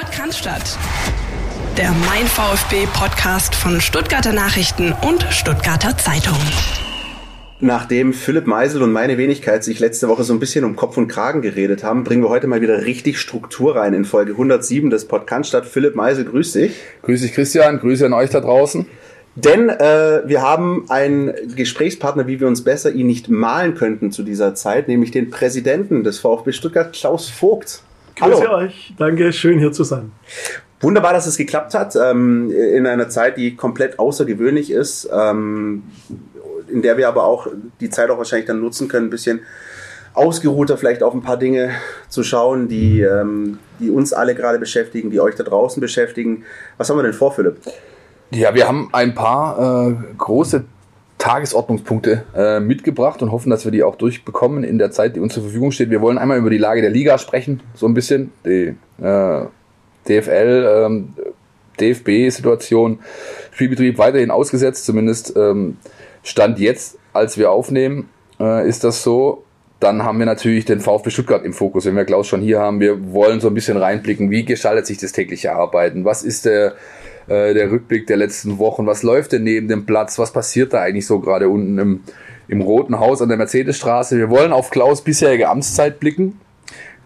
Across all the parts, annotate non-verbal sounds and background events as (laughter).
Podcast Der Mein VfB Podcast von Stuttgarter Nachrichten und Stuttgarter Zeitung. Nachdem Philipp Meisel und meine Wenigkeit sich letzte Woche so ein bisschen um Kopf und Kragen geredet haben, bringen wir heute mal wieder richtig Struktur rein in Folge 107 des Podcasts. Philipp Meisel, grüß dich. Grüß dich, Christian. Grüße an euch da draußen. Denn äh, wir haben einen Gesprächspartner, wie wir uns besser ihn nicht malen könnten zu dieser Zeit, nämlich den Präsidenten des VfB Stuttgart, Klaus Vogt. Hallo. Grüße euch. Danke, schön hier zu sein. Wunderbar, dass es geklappt hat, ähm, in einer Zeit, die komplett außergewöhnlich ist, ähm, in der wir aber auch die Zeit auch wahrscheinlich dann nutzen können, ein bisschen ausgeruhter vielleicht auf ein paar Dinge zu schauen, die, ähm, die uns alle gerade beschäftigen, die euch da draußen beschäftigen. Was haben wir denn vor, Philipp? Ja, wir haben ein paar äh, große Tagesordnungspunkte äh, mitgebracht und hoffen, dass wir die auch durchbekommen in der Zeit, die uns zur Verfügung steht. Wir wollen einmal über die Lage der Liga sprechen, so ein bisschen. Die äh, DFL, ähm, DFB-Situation, Spielbetrieb weiterhin ausgesetzt, zumindest ähm, Stand jetzt, als wir aufnehmen, äh, ist das so. Dann haben wir natürlich den VfB Stuttgart im Fokus, wenn wir Klaus schon hier haben. Wir wollen so ein bisschen reinblicken, wie gestaltet sich das tägliche Arbeiten? Was ist der äh, der Rückblick der letzten Wochen. Was läuft denn neben dem Platz? Was passiert da eigentlich so gerade unten im, im Roten Haus an der Mercedesstraße? Wir wollen auf Klaus bisherige Amtszeit blicken,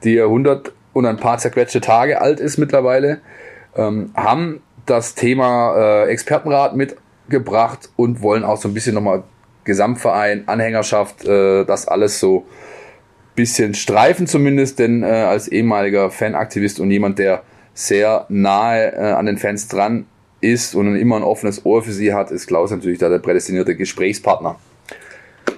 die 100 und ein paar zerquetschte Tage alt ist mittlerweile. Ähm, haben das Thema äh, Expertenrat mitgebracht und wollen auch so ein bisschen nochmal Gesamtverein, Anhängerschaft, äh, das alles so bisschen streifen zumindest, denn äh, als ehemaliger Fanaktivist und jemand, der sehr nahe äh, an den Fans dran ist und immer ein offenes Ohr für sie hat, ist Klaus natürlich da der prädestinierte Gesprächspartner.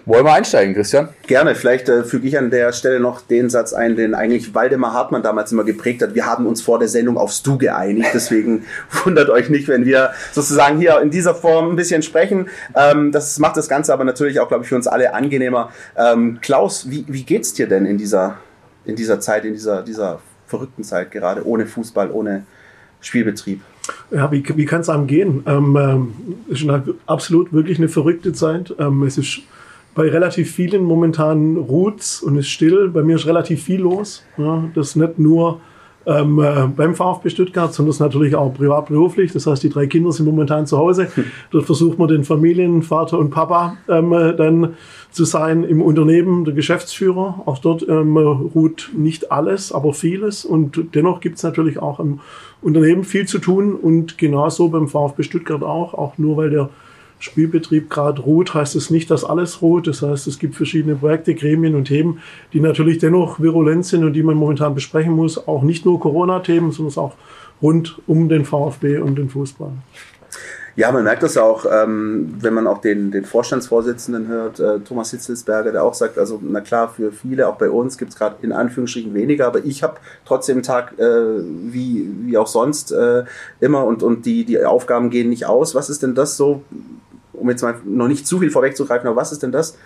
Wollen wir einsteigen, Christian? Gerne. Vielleicht äh, füge ich an der Stelle noch den Satz ein, den eigentlich Waldemar Hartmann damals immer geprägt hat. Wir haben uns vor der Sendung aufs Du geeinigt. Deswegen (laughs) wundert euch nicht, wenn wir sozusagen hier in dieser Form ein bisschen sprechen. Ähm, das macht das Ganze aber natürlich auch, glaube ich, für uns alle angenehmer. Ähm, Klaus, wie, wie geht's dir denn in dieser, in dieser Zeit, in dieser, dieser verrückten Zeit gerade, ohne Fußball, ohne Spielbetrieb? Ja, wie, wie kann es einem gehen? Ähm, ähm, ist absolut wirklich eine verrückte Zeit. Ähm, es ist bei relativ vielen momentan ruht und ist still. Bei mir ist relativ viel los. Ja, das nicht nur ähm, äh, beim VfB Stuttgart, sondern das natürlich auch privat-beruflich. Das heißt, die drei Kinder sind momentan zu Hause. Hm. Dort versucht man den Familien, Vater und Papa ähm, äh, dann zu sein im Unternehmen, der Geschäftsführer. Auch dort ähm, ruht nicht alles, aber vieles. Und dennoch gibt es natürlich auch im Unternehmen viel zu tun und genauso beim VfB Stuttgart auch, auch nur weil der Spielbetrieb gerade ruht, heißt es nicht, dass alles ruht. Das heißt, es gibt verschiedene Projekte, Gremien und Themen, die natürlich dennoch virulent sind und die man momentan besprechen muss. Auch nicht nur Corona-Themen, sondern auch rund um den VfB und den Fußball. Ja, man merkt das auch, ähm, wenn man auch den, den Vorstandsvorsitzenden hört, äh, Thomas Hitzelsberger, der auch sagt, also na klar, für viele, auch bei uns gibt es gerade in Anführungsstrichen weniger, aber ich habe trotzdem einen Tag äh, wie, wie auch sonst äh, immer und, und die, die Aufgaben gehen nicht aus. Was ist denn das so, um jetzt mal noch nicht zu viel vorwegzugreifen, aber was ist denn das,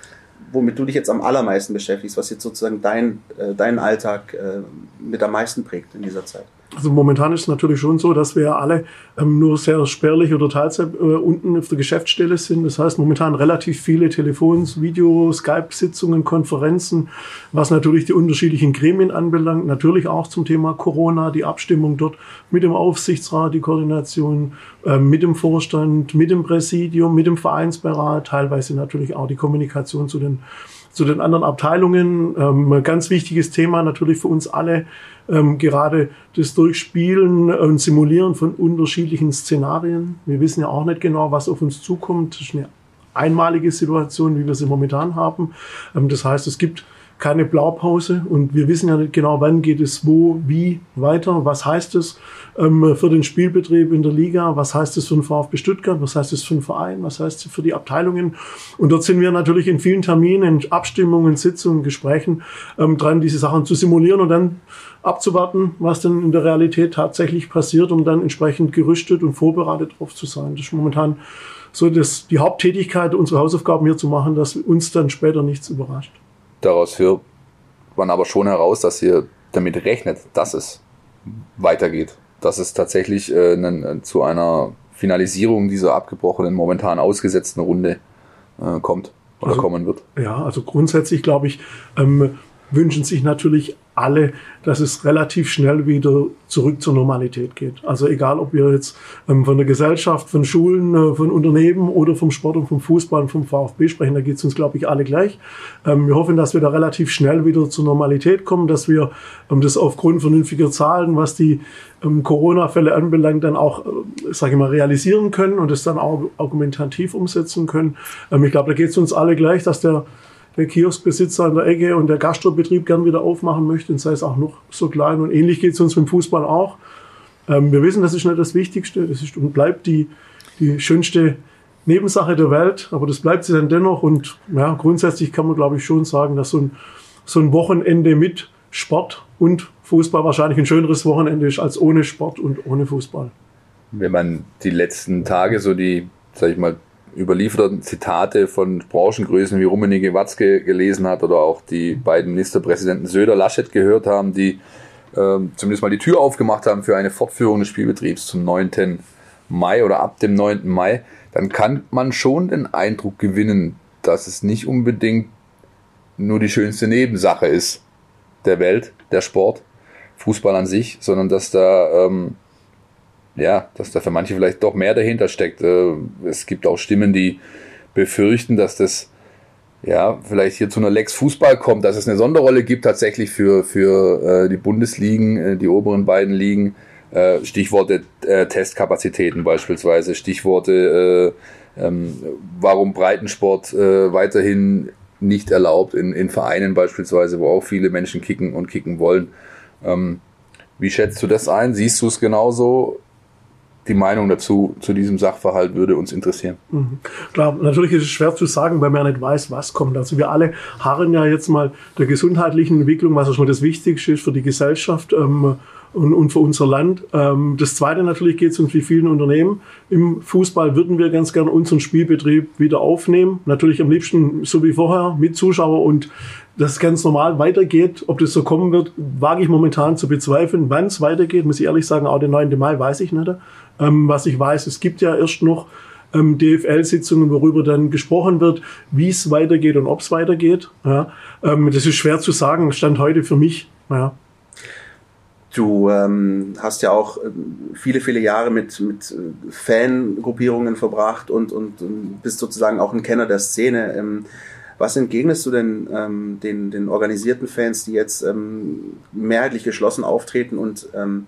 womit du dich jetzt am allermeisten beschäftigst, was jetzt sozusagen dein, äh, deinen Alltag äh, mit am meisten prägt in dieser Zeit? Also momentan ist es natürlich schon so, dass wir alle ähm, nur sehr spärlich oder teilzeit äh, unten auf der Geschäftsstelle sind. Das heißt momentan relativ viele Telefons, Video, Skype-Sitzungen, Konferenzen, was natürlich die unterschiedlichen Gremien anbelangt. Natürlich auch zum Thema Corona, die Abstimmung dort mit dem Aufsichtsrat, die Koordination äh, mit dem Vorstand, mit dem Präsidium, mit dem Vereinsberat, teilweise natürlich auch die Kommunikation zu den zu den anderen Abteilungen. Ähm, ganz wichtiges Thema natürlich für uns alle, ähm, gerade das Durchspielen und Simulieren von unterschiedlichen Szenarien. Wir wissen ja auch nicht genau, was auf uns zukommt. Das ist eine einmalige Situation, wie wir sie momentan haben. Ähm, das heißt, es gibt keine Blaupause und wir wissen ja nicht genau, wann geht es wo, wie weiter. Was heißt es ähm, für den Spielbetrieb in der Liga? Was heißt es für den VfB Stuttgart? Was heißt es für den Verein? Was heißt es für die Abteilungen? Und dort sind wir natürlich in vielen Terminen, Abstimmungen, Sitzungen, Gesprächen ähm, dran, diese Sachen zu simulieren und dann abzuwarten, was denn in der Realität tatsächlich passiert, um dann entsprechend gerüstet und vorbereitet drauf zu sein. Das ist momentan so das, die Haupttätigkeit, unsere Hausaufgaben hier zu machen, dass uns dann später nichts überrascht. Daraus hört man aber schon heraus, dass ihr damit rechnet, dass es weitergeht. Dass es tatsächlich äh, einen, zu einer Finalisierung dieser abgebrochenen, momentan ausgesetzten Runde äh, kommt oder also, kommen wird. Ja, also grundsätzlich glaube ich, ähm, wünschen sich natürlich alle, dass es relativ schnell wieder zurück zur Normalität geht. Also egal, ob wir jetzt ähm, von der Gesellschaft, von Schulen, äh, von Unternehmen oder vom Sport und vom Fußball und vom VfB sprechen, da geht es uns, glaube ich, alle gleich. Ähm, wir hoffen, dass wir da relativ schnell wieder zur Normalität kommen, dass wir ähm, das aufgrund vernünftiger Zahlen, was die ähm, Corona-Fälle anbelangt, dann auch, äh, sage ich mal, realisieren können und es dann auch argumentativ umsetzen können. Ähm, ich glaube, da geht es uns alle gleich, dass der der Kioskbesitzer an der Ecke und der Gastrobetrieb gern wieder aufmachen möchte, und sei es auch noch so klein. Und ähnlich geht es uns dem Fußball auch. Ähm, wir wissen, das ist nicht das Wichtigste, das ist und bleibt die, die schönste Nebensache der Welt, aber das bleibt sie dann dennoch. Und ja, grundsätzlich kann man, glaube ich, schon sagen, dass so ein, so ein Wochenende mit Sport und Fußball wahrscheinlich ein schöneres Wochenende ist als ohne Sport und ohne Fußball. Wenn man die letzten Tage so die, sag ich mal, überlieferten Zitate von Branchengrößen wie Rummenigge Watzke gelesen hat oder auch die beiden Ministerpräsidenten Söder Laschet gehört haben, die äh, zumindest mal die Tür aufgemacht haben für eine Fortführung des Spielbetriebs zum 9. Mai oder ab dem 9. Mai, dann kann man schon den Eindruck gewinnen, dass es nicht unbedingt nur die schönste Nebensache ist der Welt, der Sport, Fußball an sich, sondern dass da ähm, ja, dass da für manche vielleicht doch mehr dahinter steckt. Äh, es gibt auch Stimmen, die befürchten, dass das ja vielleicht hier zu einer Lex Fußball kommt, dass es eine Sonderrolle gibt tatsächlich für, für äh, die Bundesligen, äh, die oberen beiden Ligen. Stichworte Testkapazitäten beispielsweise, Stichworte, ähm, warum Breitensport weiterhin nicht erlaubt in, in Vereinen beispielsweise, wo auch viele Menschen kicken und kicken wollen. Ähm, wie schätzt du das ein? Siehst du es genauso? Die Meinung dazu, zu diesem Sachverhalt würde uns interessieren. Mhm. Klar, natürlich ist es schwer zu sagen, weil man nicht weiß, was kommt. Also wir alle harren ja jetzt mal der gesundheitlichen Entwicklung, was schon mal das Wichtigste ist für die Gesellschaft. Ähm, und, und für unser Land. Ähm, das Zweite natürlich geht es uns wie vielen Unternehmen. Im Fußball würden wir ganz gern unseren Spielbetrieb wieder aufnehmen. Natürlich am liebsten so wie vorher mit Zuschauer und das ganz normal weitergeht. Ob das so kommen wird, wage ich momentan zu bezweifeln. Wann es weitergeht, muss ich ehrlich sagen, auch den 9. Mai weiß ich nicht. Ähm, was ich weiß, es gibt ja erst noch ähm, DFL-Sitzungen, worüber dann gesprochen wird, wie es weitergeht und ob es weitergeht. Ja, ähm, das ist schwer zu sagen, stand heute für mich. Ja. Du ähm, hast ja auch ähm, viele, viele Jahre mit, mit äh, Fangruppierungen verbracht und, und, bist sozusagen auch ein Kenner der Szene. Ähm, was entgegnest du denn ähm, den, den organisierten Fans, die jetzt ähm, mehrheitlich geschlossen auftreten und ähm,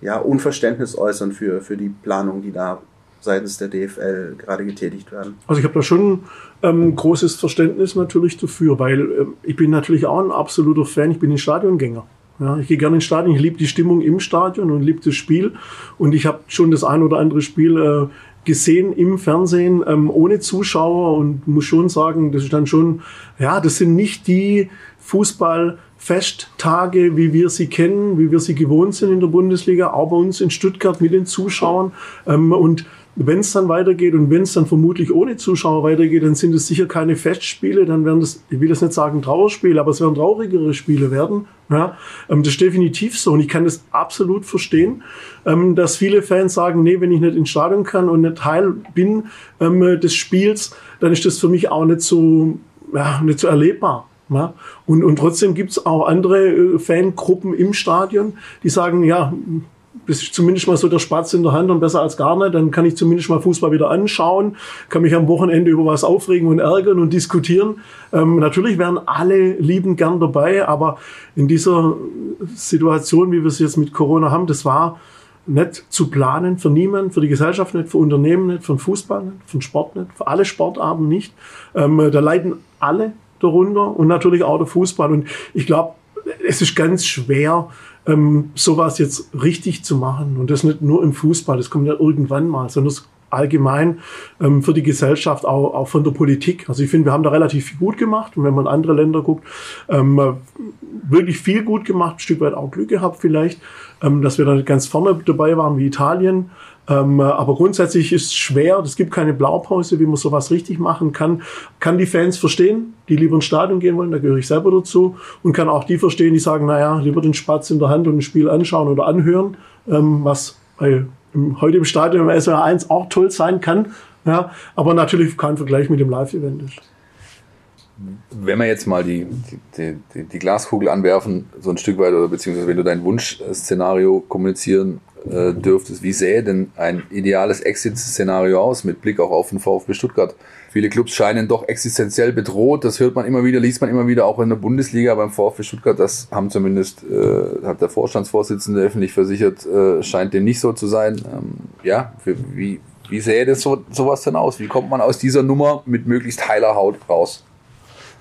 ja, Unverständnis äußern für, für die Planungen, die da seitens der DFL gerade getätigt werden. Also ich habe da schon ähm, großes Verständnis natürlich dafür, weil ähm, ich bin natürlich auch ein absoluter Fan, ich bin ein Stadiongänger. Ja, ich gehe gerne ins Stadion, ich liebe die Stimmung im Stadion und liebe das Spiel. Und ich habe schon das ein oder andere Spiel äh, gesehen im Fernsehen ähm, ohne Zuschauer und muss schon sagen, das ist dann schon, ja, das sind nicht die Fußball- Festtage, wie wir sie kennen, wie wir sie gewohnt sind in der Bundesliga, auch bei uns in Stuttgart mit den Zuschauern. Ähm, und wenn es dann weitergeht und wenn es dann vermutlich ohne Zuschauer weitergeht, dann sind es sicher keine Festspiele, dann werden das, ich will das nicht sagen Trauerspiele, aber es werden traurigere Spiele werden. Ja, ähm, das ist definitiv so und ich kann das absolut verstehen, ähm, dass viele Fans sagen, nee, wenn ich nicht ins Stadion kann und nicht Teil bin des Spiels, dann ist das für mich auch nicht so, ja, nicht so erlebbar. Ja? Und, und trotzdem gibt's auch andere äh, Fangruppen im Stadion, die sagen, ja, das ist zumindest mal so der Spatz in der Hand und besser als gar nicht. Dann kann ich zumindest mal Fußball wieder anschauen, kann mich am Wochenende über was aufregen und ärgern und diskutieren. Ähm, natürlich wären alle lieben gern dabei, aber in dieser Situation, wie wir es jetzt mit Corona haben, das war nicht zu planen für niemanden, für die Gesellschaft nicht, für Unternehmen nicht, für den Fußball nicht, für den Sport nicht, für alle Sportarten nicht. Ähm, da leiden alle darunter und natürlich auch der Fußball. Und ich glaube, es ist ganz schwer, ähm, sowas jetzt richtig zu machen. Und das nicht nur im Fußball, das kommt ja irgendwann mal, sondern das allgemein ähm, für die Gesellschaft, auch, auch von der Politik. Also ich finde, wir haben da relativ viel gut gemacht. Und wenn man andere Länder guckt, ähm, wirklich viel gut gemacht, ein Stück weit auch Glück gehabt vielleicht, ähm, dass wir da ganz vorne dabei waren wie Italien. Ähm, aber grundsätzlich ist es schwer, es gibt keine Blaupause, wie man sowas richtig machen kann. Kann die Fans verstehen, die lieber ins Stadion gehen wollen, da gehöre ich selber dazu. Und kann auch die verstehen, die sagen, naja, lieber den Spatz in der Hand und ein Spiel anschauen oder anhören, ähm, was bei, im, heute im Stadion im SWR 1 auch toll sein kann. Ja, aber natürlich kein Vergleich mit dem Live-Event ist. wenn wir jetzt mal die, die, die, die, Glaskugel anwerfen, so ein Stück weit, oder beziehungsweise wenn du dein Wunschszenario kommunizieren äh, dürftest, wie sähe denn ein ideales Exit-Szenario aus mit Blick auch auf den VfB Stuttgart? Viele Clubs scheinen doch existenziell bedroht. Das hört man immer wieder, liest man immer wieder, auch in der Bundesliga beim VfB Stuttgart. Das haben zumindest, äh, hat der Vorstandsvorsitzende öffentlich versichert, äh, scheint dem nicht so zu sein. Ähm, ja, für, wie, wie sähe das so, sowas denn aus? Wie kommt man aus dieser Nummer mit möglichst heiler Haut raus?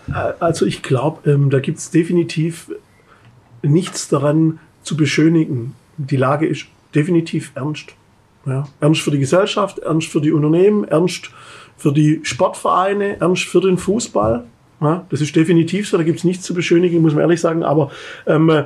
Äh, also ich glaube, ähm, da gibt es definitiv nichts daran zu beschönigen. Die Lage ist definitiv ernst. Ja, ernst für die Gesellschaft, ernst für die Unternehmen, ernst für die Sportvereine, ernst für den Fußball. Ja, das ist definitiv so, da gibt es nichts zu beschönigen, muss man ehrlich sagen. Aber ähm, äh,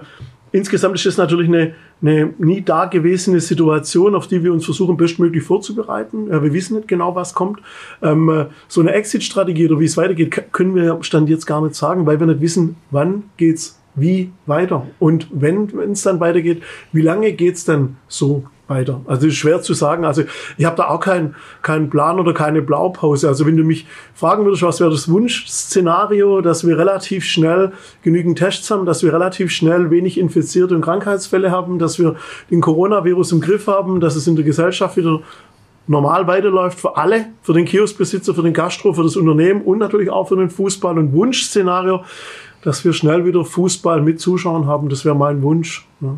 insgesamt ist es natürlich eine, eine nie dagewesene Situation, auf die wir uns versuchen, bestmöglich vorzubereiten. Ja, wir wissen nicht genau, was kommt. Ähm, äh, so eine Exit-Strategie oder wie es weitergeht, können wir Stand jetzt gar nicht sagen, weil wir nicht wissen, wann geht's wie weiter. Und wenn es dann weitergeht, wie lange geht's dann so weiter. Also ist schwer zu sagen. Also ich habe da auch keinen keinen Plan oder keine Blaupause. Also wenn du mich fragen würdest, was wäre das Wunschszenario, dass wir relativ schnell genügend Tests haben, dass wir relativ schnell wenig Infizierte und Krankheitsfälle haben, dass wir den Coronavirus im Griff haben, dass es in der Gesellschaft wieder normal weiterläuft für alle, für den Kioskbesitzer, für den Gastro, für das Unternehmen und natürlich auch für den Fußball. Und Wunschszenario, dass wir schnell wieder Fußball mit Zuschauern haben, das wäre mein Wunsch. Ja.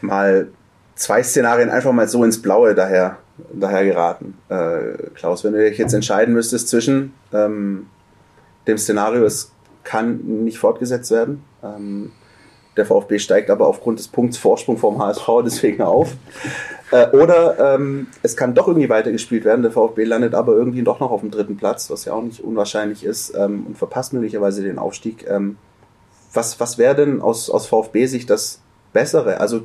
Mal zwei Szenarien einfach mal so ins Blaue daher, daher geraten. Äh, Klaus, wenn du dich jetzt entscheiden müsstest zwischen ähm, dem Szenario, es kann nicht fortgesetzt werden. Ähm, der VfB steigt aber aufgrund des Punkts Vorsprung vom HSV deswegen auf. Äh, oder ähm, es kann doch irgendwie weitergespielt werden. Der VfB landet aber irgendwie doch noch auf dem dritten Platz, was ja auch nicht unwahrscheinlich ist, ähm, und verpasst möglicherweise den Aufstieg. Ähm, was was wäre denn aus, aus VfB-Sicht das Bessere? Also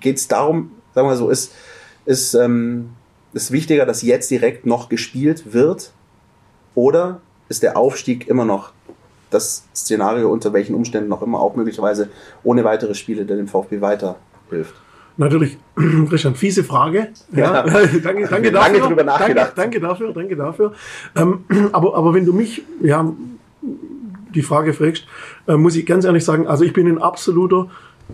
geht es darum, sagen wir so, ist, ist, ähm, ist wichtiger, dass jetzt direkt noch gespielt wird? Oder ist der Aufstieg immer noch das Szenario, unter welchen Umständen noch immer auch möglicherweise ohne weitere Spiele, der dem VfB weiterhilft? Natürlich, (clears throat) Christian, fiese Frage. Ja, ja. (laughs) danke, danke dafür. Lange drüber nachgedacht. Danke, danke dafür, danke dafür. Ähm, (clears throat) aber, aber wenn du mich, ja, die Frage fragst, äh, muss ich ganz ehrlich sagen, also ich bin ein absoluter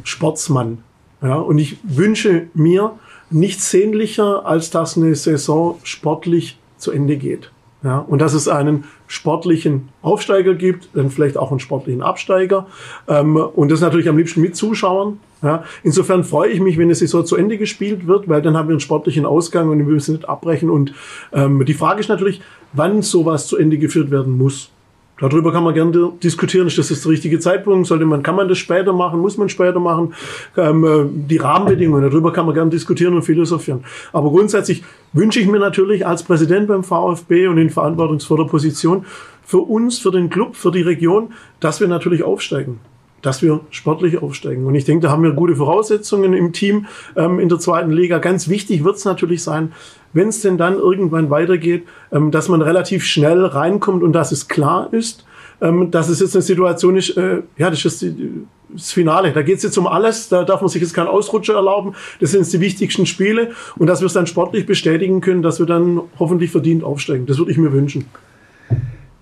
Sportsmann. Ja, und ich wünsche mir nichts sehnlicher, als dass eine Saison sportlich zu Ende geht. Ja, und dass es einen sportlichen Aufsteiger gibt, dann vielleicht auch einen sportlichen Absteiger. Ähm, und das natürlich am liebsten mit Zuschauern. Ja, insofern freue ich mich, wenn eine Saison zu Ende gespielt wird, weil dann haben wir einen sportlichen Ausgang und wir müssen nicht abbrechen. Und ähm, die Frage ist natürlich, wann sowas zu Ende geführt werden muss. Darüber kann man gerne diskutieren. Ist das der richtige Zeitpunkt? Sollte man, kann man das später machen? Muss man später machen? Ähm, äh, die Rahmenbedingungen, darüber kann man gerne diskutieren und philosophieren. Aber grundsätzlich wünsche ich mir natürlich als Präsident beim VfB und in verantwortungsvoller Position für uns, für den Club, für die Region, dass wir natürlich aufsteigen dass wir sportlich aufsteigen. Und ich denke, da haben wir gute Voraussetzungen im Team ähm, in der zweiten Liga. Ganz wichtig wird es natürlich sein, wenn es denn dann irgendwann weitergeht, ähm, dass man relativ schnell reinkommt und dass es klar ist, ähm, dass es jetzt eine Situation ist, äh, ja, das ist die, das Finale. Da geht es jetzt um alles. Da darf man sich jetzt keinen Ausrutscher erlauben. Das sind jetzt die wichtigsten Spiele. Und dass wir es dann sportlich bestätigen können, dass wir dann hoffentlich verdient aufsteigen. Das würde ich mir wünschen.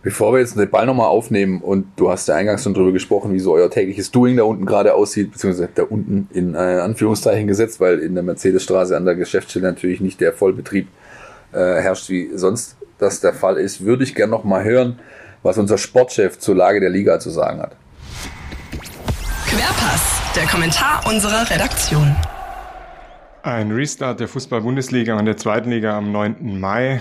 Bevor wir jetzt den Ball nochmal aufnehmen und du hast ja eingangs schon drüber gesprochen, wie so euer tägliches Doing da unten gerade aussieht, beziehungsweise da unten in äh, Anführungszeichen gesetzt, weil in der Mercedesstraße an der Geschäftsstelle natürlich nicht der Vollbetrieb äh, herrscht, wie sonst das der Fall ist, würde ich gerne nochmal hören, was unser Sportchef zur Lage der Liga zu sagen hat. Querpass, der Kommentar unserer Redaktion. Ein Restart der Fußball-Bundesliga und der zweiten Liga am 9. Mai.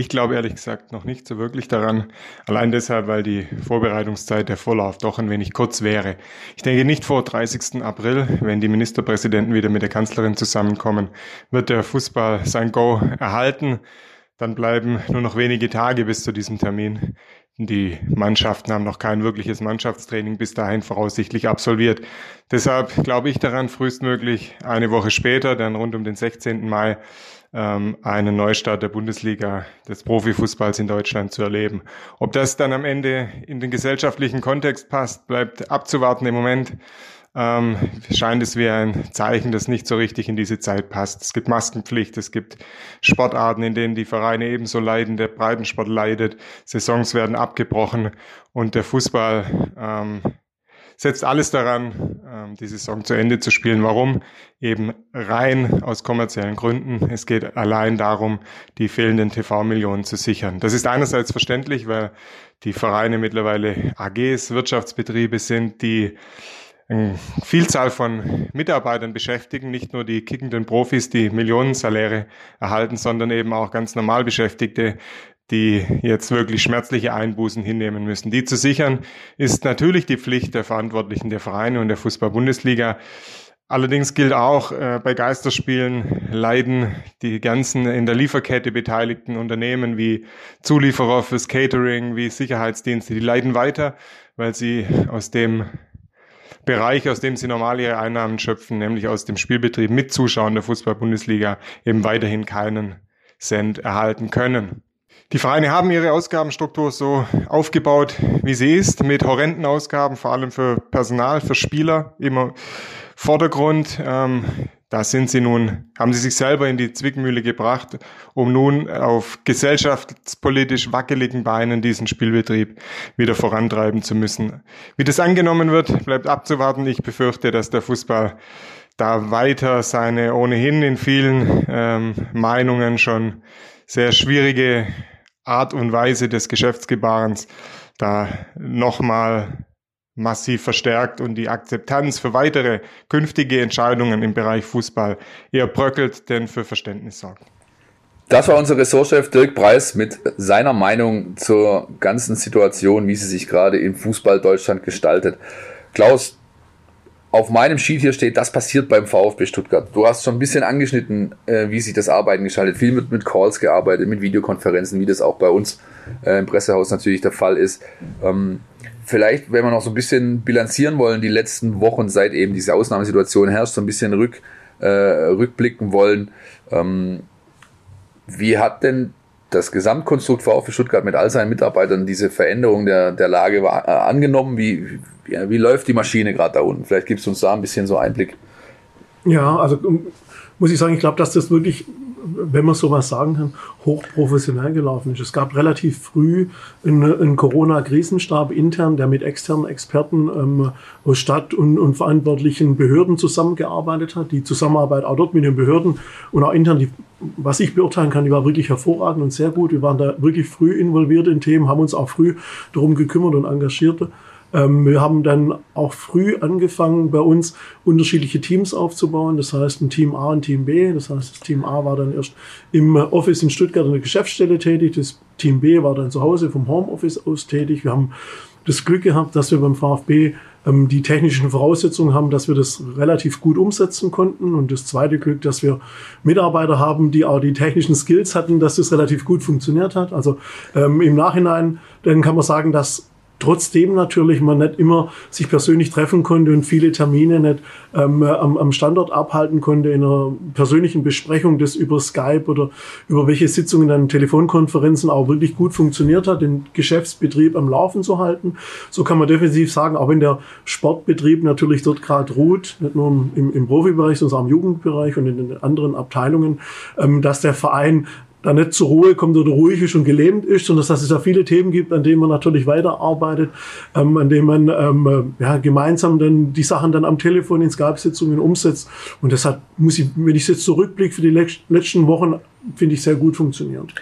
Ich glaube ehrlich gesagt noch nicht so wirklich daran. Allein deshalb, weil die Vorbereitungszeit der Vorlauf doch ein wenig kurz wäre. Ich denke nicht vor 30. April, wenn die Ministerpräsidenten wieder mit der Kanzlerin zusammenkommen, wird der Fußball sein Go erhalten. Dann bleiben nur noch wenige Tage bis zu diesem Termin. Die Mannschaften haben noch kein wirkliches Mannschaftstraining bis dahin voraussichtlich absolviert. Deshalb glaube ich daran, frühestmöglich eine Woche später, dann rund um den 16. Mai, ähm, einen Neustart der Bundesliga des Profifußballs in Deutschland zu erleben. Ob das dann am Ende in den gesellschaftlichen Kontext passt, bleibt abzuwarten im Moment. ähm, scheint es wie ein Zeichen, das nicht so richtig in diese Zeit passt. Es gibt Maskenpflicht, es gibt Sportarten, in denen die Vereine ebenso leiden, der Breitensport leidet, Saisons werden abgebrochen und der Fußball ähm, setzt alles daran, ähm, die Saison zu Ende zu spielen. Warum? Eben rein aus kommerziellen Gründen. Es geht allein darum, die fehlenden TV-Millionen zu sichern. Das ist einerseits verständlich, weil die Vereine mittlerweile AGs, Wirtschaftsbetriebe sind, die eine Vielzahl von Mitarbeitern beschäftigen, nicht nur die kickenden Profis, die Millionensaläre erhalten, sondern eben auch ganz normal Beschäftigte, die jetzt wirklich schmerzliche Einbußen hinnehmen müssen. Die zu sichern ist natürlich die Pflicht der Verantwortlichen der Vereine und der Fußball-Bundesliga. Allerdings gilt auch, äh, bei Geisterspielen leiden die ganzen in der Lieferkette beteiligten Unternehmen wie Zulieferer fürs Catering, wie Sicherheitsdienste, die leiden weiter, weil sie aus dem Bereich, aus dem sie normal ihre Einnahmen schöpfen, nämlich aus dem Spielbetrieb mit Zuschauern der Fußball-Bundesliga, eben weiterhin keinen Cent erhalten können. Die Vereine haben ihre Ausgabenstruktur so aufgebaut, wie sie ist, mit horrenden Ausgaben, vor allem für Personal, für Spieler, immer Vordergrund. Ähm, da sind sie nun, haben sie sich selber in die Zwickmühle gebracht, um nun auf gesellschaftspolitisch wackeligen Beinen diesen Spielbetrieb wieder vorantreiben zu müssen. Wie das angenommen wird, bleibt abzuwarten. Ich befürchte, dass der Fußball da weiter seine ohnehin in vielen ähm, Meinungen schon sehr schwierige Art und Weise des Geschäftsgebarens da nochmal massiv verstärkt und die Akzeptanz für weitere künftige Entscheidungen im Bereich Fußball eher bröckelt, denn für Verständnis sorgt. Das war unser Ressortchef Dirk Preis mit seiner Meinung zur ganzen Situation, wie sie sich gerade im Fußball Deutschland gestaltet. Klaus, auf meinem Sheet hier steht, das passiert beim VfB Stuttgart. Du hast schon ein bisschen angeschnitten, äh, wie sich das Arbeiten gestaltet. Viel mit, mit Calls gearbeitet, mit Videokonferenzen, wie das auch bei uns äh, im Pressehaus natürlich der Fall ist. Ähm, vielleicht, wenn wir noch so ein bisschen bilanzieren wollen, die letzten Wochen, seit eben diese Ausnahmesituation herrscht, so ein bisschen rück, äh, rückblicken wollen. Ähm, wie hat denn das Gesamtkonstrukt VfB Stuttgart mit all seinen Mitarbeitern diese Veränderung der, der Lage war, äh, angenommen? Wie, wie, wie läuft die Maschine gerade da unten? Vielleicht gibst du uns da ein bisschen so Einblick. Ja, also muss ich sagen, ich glaube, dass das wirklich wenn man so was sagen kann, hochprofessionell gelaufen ist. Es gab relativ früh einen, einen Corona-Krisenstab intern, der mit externen Experten ähm, aus Stadt und, und verantwortlichen Behörden zusammengearbeitet hat. Die Zusammenarbeit auch dort mit den Behörden und auch intern, die, was ich beurteilen kann, die war wirklich hervorragend und sehr gut. Wir waren da wirklich früh involviert in Themen, haben uns auch früh darum gekümmert und engagiert. Ähm, wir haben dann auch früh angefangen, bei uns unterschiedliche Teams aufzubauen. Das heißt, ein Team A und Team B. Das heißt, das Team A war dann erst im Office in Stuttgart in der Geschäftsstelle tätig. Das Team B war dann zu Hause vom Homeoffice aus tätig. Wir haben das Glück gehabt, dass wir beim VfB ähm, die technischen Voraussetzungen haben, dass wir das relativ gut umsetzen konnten. Und das zweite Glück, dass wir Mitarbeiter haben, die auch die technischen Skills hatten, dass das relativ gut funktioniert hat. Also ähm, im Nachhinein, dann kann man sagen, dass trotzdem natürlich man nicht immer sich persönlich treffen konnte und viele Termine nicht ähm, am, am Standort abhalten konnte in einer persönlichen Besprechung, das über Skype oder über welche Sitzungen dann Telefonkonferenzen auch wirklich gut funktioniert hat, den Geschäftsbetrieb am Laufen zu halten. So kann man definitiv sagen, auch wenn der Sportbetrieb natürlich dort gerade ruht, nicht nur im, im Profibereich, sondern auch im Jugendbereich und in den anderen Abteilungen, ähm, dass der Verein da nicht zur Ruhe kommt oder ruhig ist und gelähmt ist, sondern dass es da viele Themen gibt, an denen man natürlich weiterarbeitet, ähm, an denen man ähm, ja, gemeinsam dann die Sachen dann am Telefon in Skype-Sitzungen umsetzt. Und das hat, muss ich, wenn ich jetzt zurückblicke für die letzten Wochen, finde ich sehr gut funktioniert.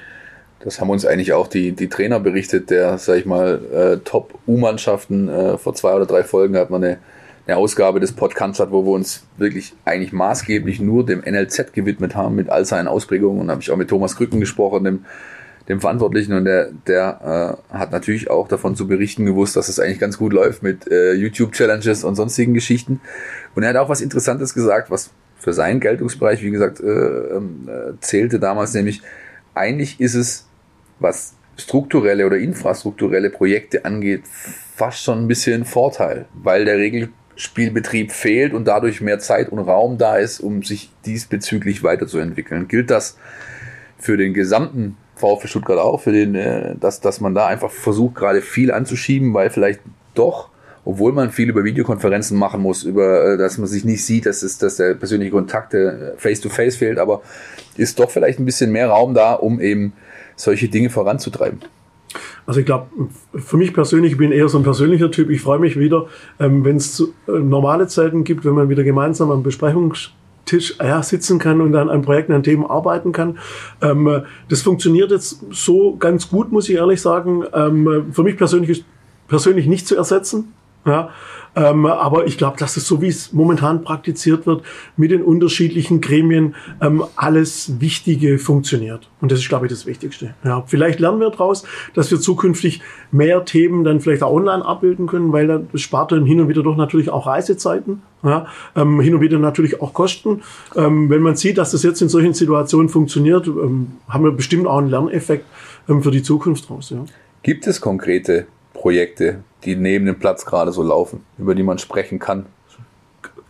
Das haben uns eigentlich auch die, die Trainer berichtet, der, sag ich mal, äh, Top-U-Mannschaften äh, vor zwei oder drei Folgen hat man eine eine Ausgabe des Podcasts hat, wo wir uns wirklich eigentlich maßgeblich nur dem NLZ gewidmet haben mit all seinen Ausprägungen. Und habe ich auch mit Thomas Krücken gesprochen, dem, dem Verantwortlichen, und der, der äh, hat natürlich auch davon zu berichten gewusst, dass es eigentlich ganz gut läuft mit äh, YouTube-Challenges und sonstigen Geschichten. Und er hat auch was Interessantes gesagt, was für seinen Geltungsbereich, wie gesagt, äh, ähm, äh, zählte damals, nämlich eigentlich ist es, was strukturelle oder infrastrukturelle Projekte angeht, fast schon ein bisschen Vorteil, weil der Regel Spielbetrieb fehlt und dadurch mehr Zeit und Raum da ist, um sich diesbezüglich weiterzuentwickeln. Gilt das für den gesamten VfB Stuttgart auch, für den, äh, dass, dass man da einfach versucht, gerade viel anzuschieben, weil vielleicht doch obwohl man viel über Videokonferenzen machen muss, über äh, dass man sich nicht sieht, dass, es, dass der persönliche Kontakte face-to-face -face fehlt, aber ist doch vielleicht ein bisschen mehr Raum da, um eben solche Dinge voranzutreiben. Also ich glaube, für mich persönlich, ich bin eher so ein persönlicher Typ. Ich freue mich wieder, ähm, wenn es äh, normale Zeiten gibt, wenn man wieder gemeinsam am Besprechungstisch ja, sitzen kann und dann an Projekten, an Themen arbeiten kann. Ähm, das funktioniert jetzt so ganz gut, muss ich ehrlich sagen. Ähm, für mich persönlich ist persönlich nicht zu ersetzen. Ja, ähm, aber ich glaube, dass es so wie es momentan praktiziert wird, mit den unterschiedlichen Gremien ähm, alles Wichtige funktioniert. Und das ist, glaube ich, das Wichtigste. Ja, vielleicht lernen wir daraus, dass wir zukünftig mehr Themen dann vielleicht auch online abbilden können, weil dann spart dann hin und wieder doch natürlich auch Reisezeiten, ja, ähm, hin und wieder natürlich auch Kosten. Ähm, wenn man sieht, dass das jetzt in solchen Situationen funktioniert, ähm, haben wir bestimmt auch einen Lerneffekt ähm, für die Zukunft raus. Ja. Gibt es konkrete Projekte, die neben dem Platz gerade so laufen, über die man sprechen kann?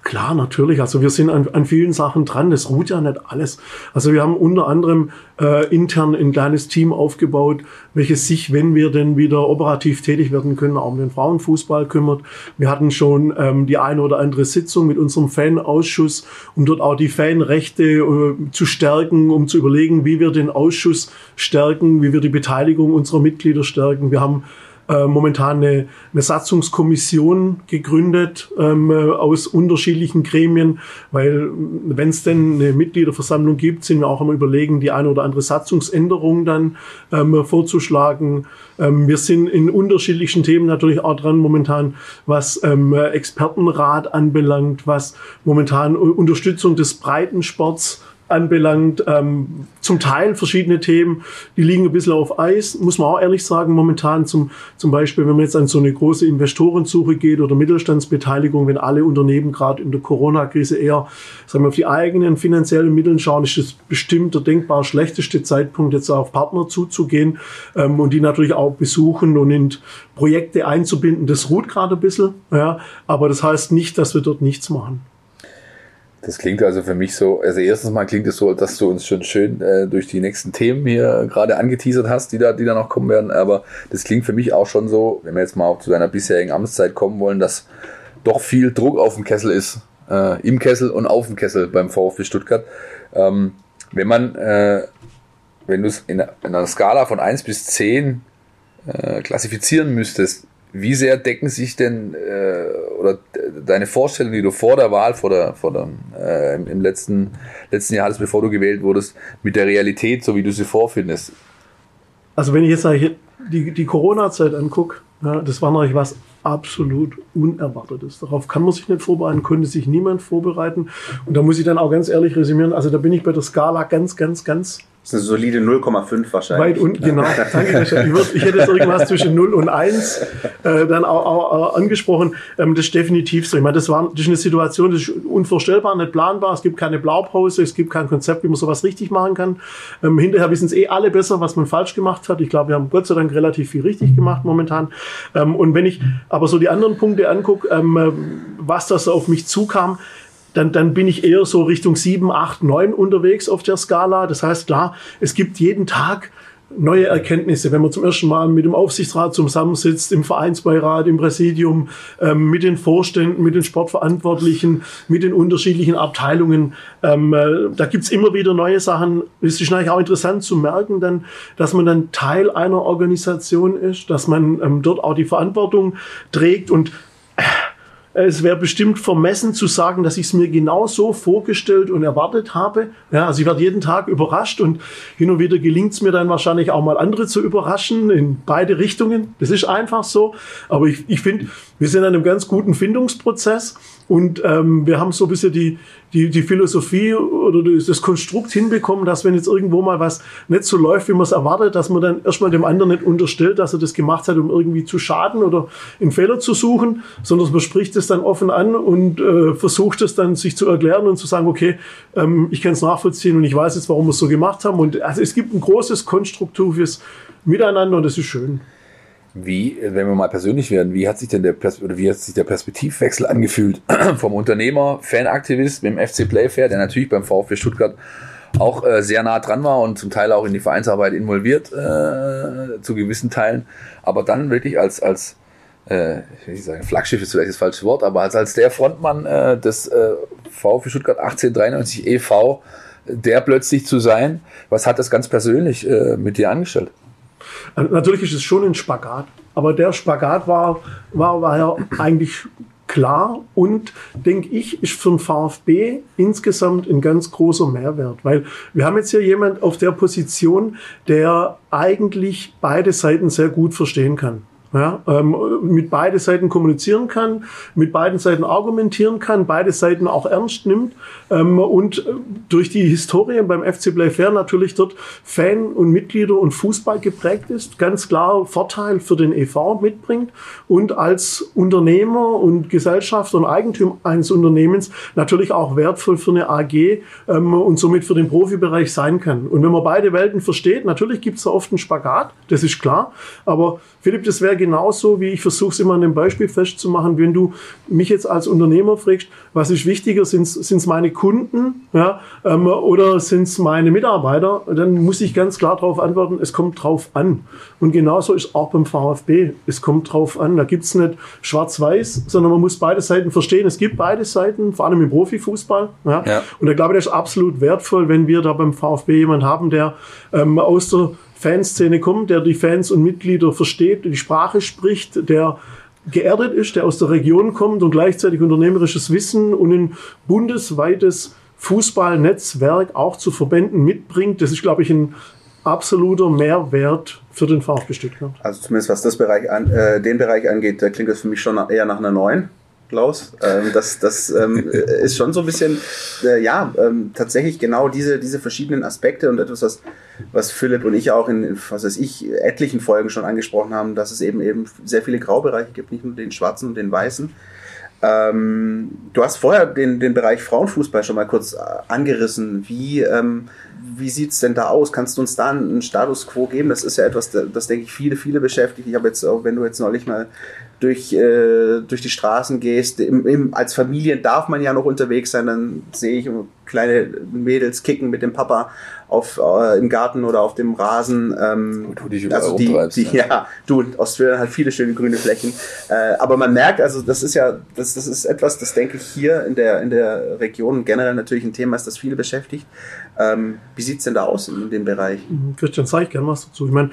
Klar, natürlich. Also wir sind an, an vielen Sachen dran. Das ruht ja nicht alles. Also wir haben unter anderem äh, intern ein kleines Team aufgebaut, welches sich, wenn wir denn wieder operativ tätig werden können, auch um den Frauenfußball kümmert. Wir hatten schon ähm, die eine oder andere Sitzung mit unserem Fanausschuss, um dort auch die Fanrechte äh, zu stärken, um zu überlegen, wie wir den Ausschuss stärken, wie wir die Beteiligung unserer Mitglieder stärken. Wir haben äh, momentan eine, eine Satzungskommission gegründet ähm, äh, aus unterschiedlichen Gremien, weil wenn es denn eine Mitgliederversammlung gibt, sind wir auch immer überlegen, die eine oder andere Satzungsänderung dann ähm, vorzuschlagen. Ähm, wir sind in unterschiedlichen Themen natürlich auch dran momentan, was ähm, Expertenrat anbelangt, was momentan Unterstützung des Breitensports anbelangt. Ähm, zum Teil verschiedene Themen, die liegen ein bisschen auf Eis, muss man auch ehrlich sagen, momentan zum, zum Beispiel, wenn man jetzt an so eine große Investorensuche geht oder Mittelstandsbeteiligung, wenn alle Unternehmen gerade in der Corona-Krise eher sagen wir, auf die eigenen finanziellen Mittel schauen, ist das bestimmt der denkbar schlechteste Zeitpunkt, jetzt auf Partner zuzugehen ähm, und die natürlich auch besuchen und in Projekte einzubinden. Das ruht gerade ein bisschen, ja, aber das heißt nicht, dass wir dort nichts machen. Das klingt also für mich so, also erstens mal klingt es so, dass du uns schon schön äh, durch die nächsten Themen hier gerade angeteasert hast, die da, die da noch kommen werden. Aber das klingt für mich auch schon so, wenn wir jetzt mal auch zu deiner bisherigen Amtszeit kommen wollen, dass doch viel Druck auf dem Kessel ist. Äh, Im Kessel und auf dem Kessel beim VfB Stuttgart. Ähm, wenn man, äh, wenn du es in, in, einer Skala von 1 bis 10 äh, klassifizieren müsstest, wie sehr decken sich denn äh, oder deine Vorstellungen, die du vor der Wahl, vor der, vor der, äh, im, letzten, letzten Jahr hattest, bevor du gewählt wurdest, mit der Realität, so wie du sie vorfindest? Also wenn ich jetzt die, die Corona-Zeit angucke, ja, das war natürlich was absolut Unerwartetes. Darauf kann man sich nicht vorbereiten, konnte sich niemand vorbereiten. Und da muss ich dann auch ganz ehrlich resümieren, also da bin ich bei der Skala ganz, ganz, ganz das ist eine solide 0,5 wahrscheinlich. Weit unten, genau. Danke, ich, hätte jetzt irgendwas zwischen 0 und 1 äh, dann auch, auch, angesprochen. Ähm, das ist definitiv so. Ich meine, das, war, das ist eine Situation, das ist unvorstellbar, nicht planbar. Es gibt keine Blaupause, es gibt kein Konzept, wie man sowas richtig machen kann. Ähm, hinterher wissen es eh alle besser, was man falsch gemacht hat. Ich glaube, wir haben Gott sei Dank relativ viel richtig gemacht momentan. Ähm, und wenn ich aber so die anderen Punkte angucke, ähm, äh, was das auf mich zukam, dann, dann bin ich eher so Richtung 7, 8, 9 unterwegs auf der Skala. Das heißt, klar, es gibt jeden Tag neue Erkenntnisse, wenn man zum ersten Mal mit dem Aufsichtsrat zusammensitzt, im Vereinsbeirat, im Präsidium, ähm, mit den Vorständen, mit den Sportverantwortlichen, mit den unterschiedlichen Abteilungen. Ähm, äh, da gibt's immer wieder neue Sachen. Es ist eigentlich auch interessant zu merken, dann, dass man dann Teil einer Organisation ist, dass man ähm, dort auch die Verantwortung trägt und äh, es wäre bestimmt vermessen zu sagen, dass ich es mir genau so vorgestellt und erwartet habe. Ja, also ich werde jeden Tag überrascht und hin und wieder gelingt es mir dann wahrscheinlich auch mal andere zu überraschen in beide Richtungen. Das ist einfach so. Aber ich, ich finde, wir sind in einem ganz guten Findungsprozess und ähm, wir haben so ein bisschen die, die, die Philosophie oder das Konstrukt hinbekommen, dass wenn jetzt irgendwo mal was nicht so läuft, wie man es erwartet, dass man dann erstmal dem anderen nicht unterstellt, dass er das gemacht hat, um irgendwie zu schaden oder einen Fehler zu suchen, sondern man spricht es dann offen an und äh, versucht es dann sich zu erklären und zu sagen, okay, ähm, ich kann es nachvollziehen und ich weiß jetzt, warum wir es so gemacht haben. Und also es gibt ein großes konstruktives Miteinander und das ist schön. Wie, wenn wir mal persönlich werden, wie hat sich denn der, Pers wie hat sich der Perspektivwechsel angefühlt (clears throat) vom Unternehmer, Fanaktivist mit dem FC Playfair, der natürlich beim VfB Stuttgart auch äh, sehr nah dran war und zum Teil auch in die Vereinsarbeit involviert, äh, zu gewissen Teilen, aber dann wirklich als, als äh, ich sagen, Flaggschiff ist vielleicht das falsche Wort, aber als, als der Frontmann äh, des äh, VfB Stuttgart 1893 e.V., der plötzlich zu sein, was hat das ganz persönlich äh, mit dir angestellt? Natürlich ist es schon ein Spagat, aber der Spagat war, war, war ja eigentlich klar und denke ich, ist für den VfB insgesamt ein ganz großer Mehrwert, weil wir haben jetzt hier jemand auf der Position, der eigentlich beide Seiten sehr gut verstehen kann ja, ähm, mit beide Seiten kommunizieren kann, mit beiden Seiten argumentieren kann, beide Seiten auch ernst nimmt ähm, und äh, durch die Historie beim FC Playfair natürlich dort Fan und Mitglieder und Fußball geprägt ist, ganz klar Vorteil für den EV mitbringt und als Unternehmer und Gesellschafter und Eigentümer eines Unternehmens natürlich auch wertvoll für eine AG ähm, und somit für den Profibereich sein kann. Und wenn man beide Welten versteht, natürlich gibt es da oft einen Spagat, das ist klar, aber Philipp, das wäre genauso, wie ich versuche es immer an dem Beispiel festzumachen, wenn du mich jetzt als Unternehmer fragst, was ist wichtiger, sind es meine Kunden ja, ähm, oder sind es meine Mitarbeiter, dann muss ich ganz klar darauf antworten, es kommt drauf an. Und genauso ist auch beim VfB, es kommt drauf an. Da gibt es nicht schwarz-weiß, sondern man muss beide Seiten verstehen. Es gibt beide Seiten, vor allem im Profifußball. Ja. ja. Und ich glaube, das ist absolut wertvoll, wenn wir da beim VfB jemanden haben, der ähm, aus der Fanszene kommt, der die Fans und Mitglieder versteht, die Sprache spricht, der geerdet ist, der aus der Region kommt und gleichzeitig unternehmerisches Wissen und ein bundesweites Fußballnetzwerk auch zu Verbänden mitbringt. Das ist, glaube ich, ein absoluter Mehrwert für den VfB Stuttgart. Also zumindest was das Bereich an, äh, den Bereich angeht, klingt das für mich schon eher nach einer neuen. Klaus. Ähm, das das ähm, ist schon so ein bisschen, äh, ja, ähm, tatsächlich genau diese, diese verschiedenen Aspekte und etwas, was, was Philipp und ich auch in, was weiß ich, etlichen Folgen schon angesprochen haben, dass es eben eben sehr viele Graubereiche gibt, nicht nur den schwarzen und den weißen. Ähm, du hast vorher den, den Bereich Frauenfußball schon mal kurz äh, angerissen. Wie, ähm, wie sieht es denn da aus? Kannst du uns da einen Status quo geben? Das ist ja etwas, das, das denke ich viele, viele beschäftigt. Ich habe jetzt auch, wenn du jetzt neulich mal durch, äh, durch die Straßen gehst, im, im, als Familie darf man ja noch unterwegs sein, dann sehe ich kleine Mädels kicken mit dem Papa auf, äh, im Garten oder auf dem Rasen. Ähm, du dich also die, die, ja. ja, du, Australien hat viele schöne grüne Flächen. Äh, aber man merkt, also das ist ja, das, das ist etwas, das denke ich hier in der, in der Region generell natürlich ein Thema ist, das viele beschäftigt. Ähm, wie sieht's denn da aus in, in dem Bereich? Mhm, Christian, sag ich gerne was dazu. Ich meine,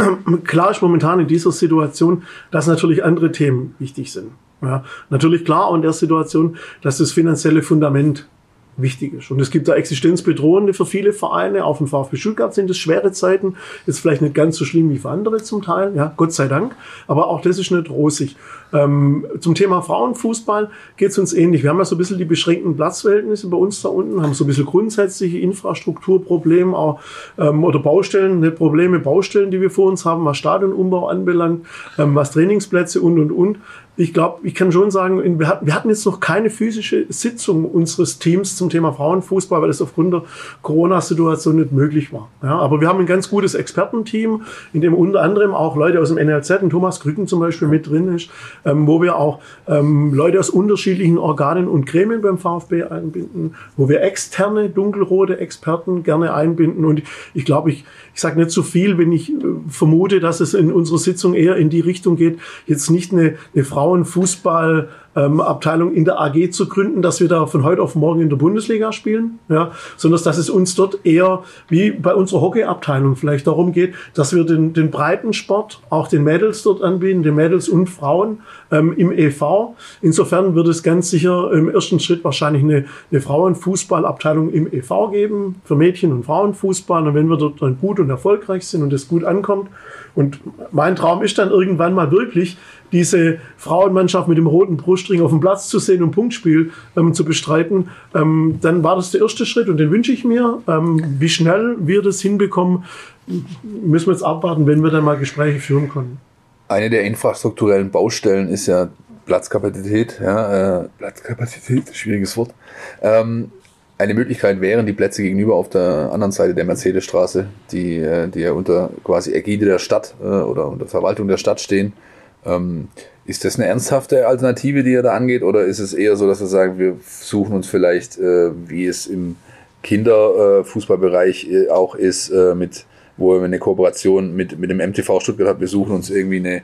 (clears throat) klar ist momentan in dieser Situation, dass natürlich andere Themen wichtig sind. Ja, natürlich klar auch in der Situation, dass das finanzielle Fundament wichtig ist. Und es gibt da existenzbedrohende für viele Vereine. Auf dem VfB Stuttgart sind es schwere Zeiten. Ist vielleicht nicht ganz so schlimm wie für andere zum Teil. Ja, Gott sei Dank. Aber auch das ist nicht rosig. Ähm, zum Thema Frauenfußball geht es uns ähnlich. Wir haben ja so ein bisschen die beschränkten Platzverhältnisse bei uns da unten, haben so ein bisschen grundsätzliche Infrastrukturprobleme auch, ähm, oder Baustellen, nicht Probleme, Baustellen, die wir vor uns haben, was Stadionumbau anbelangt, ähm, was Trainingsplätze und, und, und ich glaube, ich kann schon sagen, wir hatten jetzt noch keine physische Sitzung unseres Teams zum Thema Frauenfußball, weil es aufgrund der Corona-Situation nicht möglich war. Ja, aber wir haben ein ganz gutes Expertenteam, in dem unter anderem auch Leute aus dem NLZ, und Thomas Krücken zum Beispiel mit drin ist, ähm, wo wir auch ähm, Leute aus unterschiedlichen Organen und Gremien beim VfB einbinden, wo wir externe dunkelrote Experten gerne einbinden. Und ich glaube, ich, ich sage nicht zu viel, wenn ich äh, vermute, dass es in unserer Sitzung eher in die Richtung geht, jetzt nicht eine, eine Frauenfußball ähm, in der AG zu gründen, dass wir da von heute auf morgen in der Bundesliga spielen, ja, sondern dass es uns dort eher wie bei unserer Hockeyabteilung vielleicht darum geht, dass wir den, den Breitensport auch den Mädels dort anbieten, den Mädels und Frauen ähm, im EV. Insofern wird es ganz sicher im ersten Schritt wahrscheinlich eine, eine Frauenfußballabteilung im EV geben für Mädchen- und Frauenfußball. Und wenn wir dort dann gut und erfolgreich sind und es gut ankommt, und mein Traum ist dann irgendwann mal wirklich, diese Frauenmannschaft mit dem roten Brustring auf dem Platz zu sehen und Punktspiel ähm, zu bestreiten, ähm, dann war das der erste Schritt und den wünsche ich mir. Ähm, wie schnell wir das hinbekommen, müssen wir jetzt abwarten, wenn wir dann mal Gespräche führen können. Eine der infrastrukturellen Baustellen ist ja Platzkapazität. Ja, äh, Platzkapazität, schwieriges Wort. Ähm, eine Möglichkeit wären die Plätze gegenüber auf der anderen Seite der Mercedesstraße, die, äh, die ja unter quasi Ägide der Stadt äh, oder unter Verwaltung der Stadt stehen. Ähm, ist das eine ernsthafte Alternative, die ihr da angeht, oder ist es eher so, dass wir sagen, wir suchen uns vielleicht, äh, wie es im Kinderfußballbereich äh, auch ist, äh, mit, wo wir eine Kooperation mit, mit dem MTV Stuttgart haben, wir suchen uns irgendwie eine,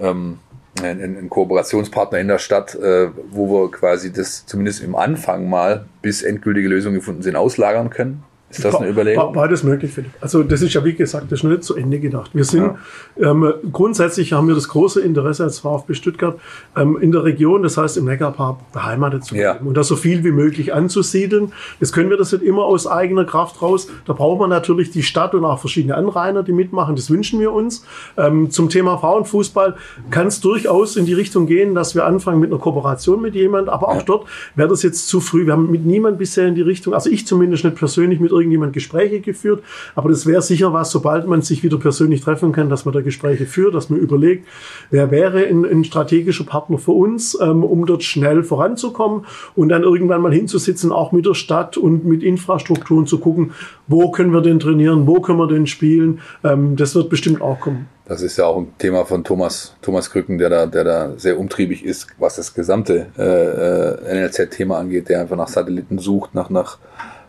ähm, ein, ein Kooperationspartner in der Stadt, äh, wo wir quasi das zumindest im Anfang mal, bis endgültige Lösungen gefunden sind, auslagern können? Ist das eine Überlegung? Beides möglich, Philipp. Also das ist ja, wie gesagt, das ist noch nicht zu Ende gedacht. Wir sind, ja. ähm, grundsätzlich haben wir das große Interesse als VfB Stuttgart ähm, in der Region, das heißt im Neckarpark, beheimatet zu bleiben ja. und da so viel wie möglich anzusiedeln. Jetzt können wir das nicht immer aus eigener Kraft raus. Da braucht man natürlich die Stadt und auch verschiedene Anrainer, die mitmachen. Das wünschen wir uns. Ähm, zum Thema Frauenfußball kann es durchaus in die Richtung gehen, dass wir anfangen mit einer Kooperation mit jemand, aber auch ja. dort wäre das jetzt zu früh. Wir haben mit niemand bisher in die Richtung, also ich zumindest nicht persönlich mit irgendjemand Gespräche geführt. Aber das wäre sicher was, sobald man sich wieder persönlich treffen kann, dass man da Gespräche führt, dass man überlegt, wer wäre ein, ein strategischer Partner für uns, ähm, um dort schnell voranzukommen und dann irgendwann mal hinzusitzen, auch mit der Stadt und mit Infrastrukturen zu gucken, wo können wir denn trainieren, wo können wir denn spielen. Ähm, das wird bestimmt auch kommen. Das ist ja auch ein Thema von Thomas, Thomas Krücken, der da, der da sehr umtriebig ist, was das gesamte äh, äh NLZ-Thema angeht, der einfach nach Satelliten sucht, nach, nach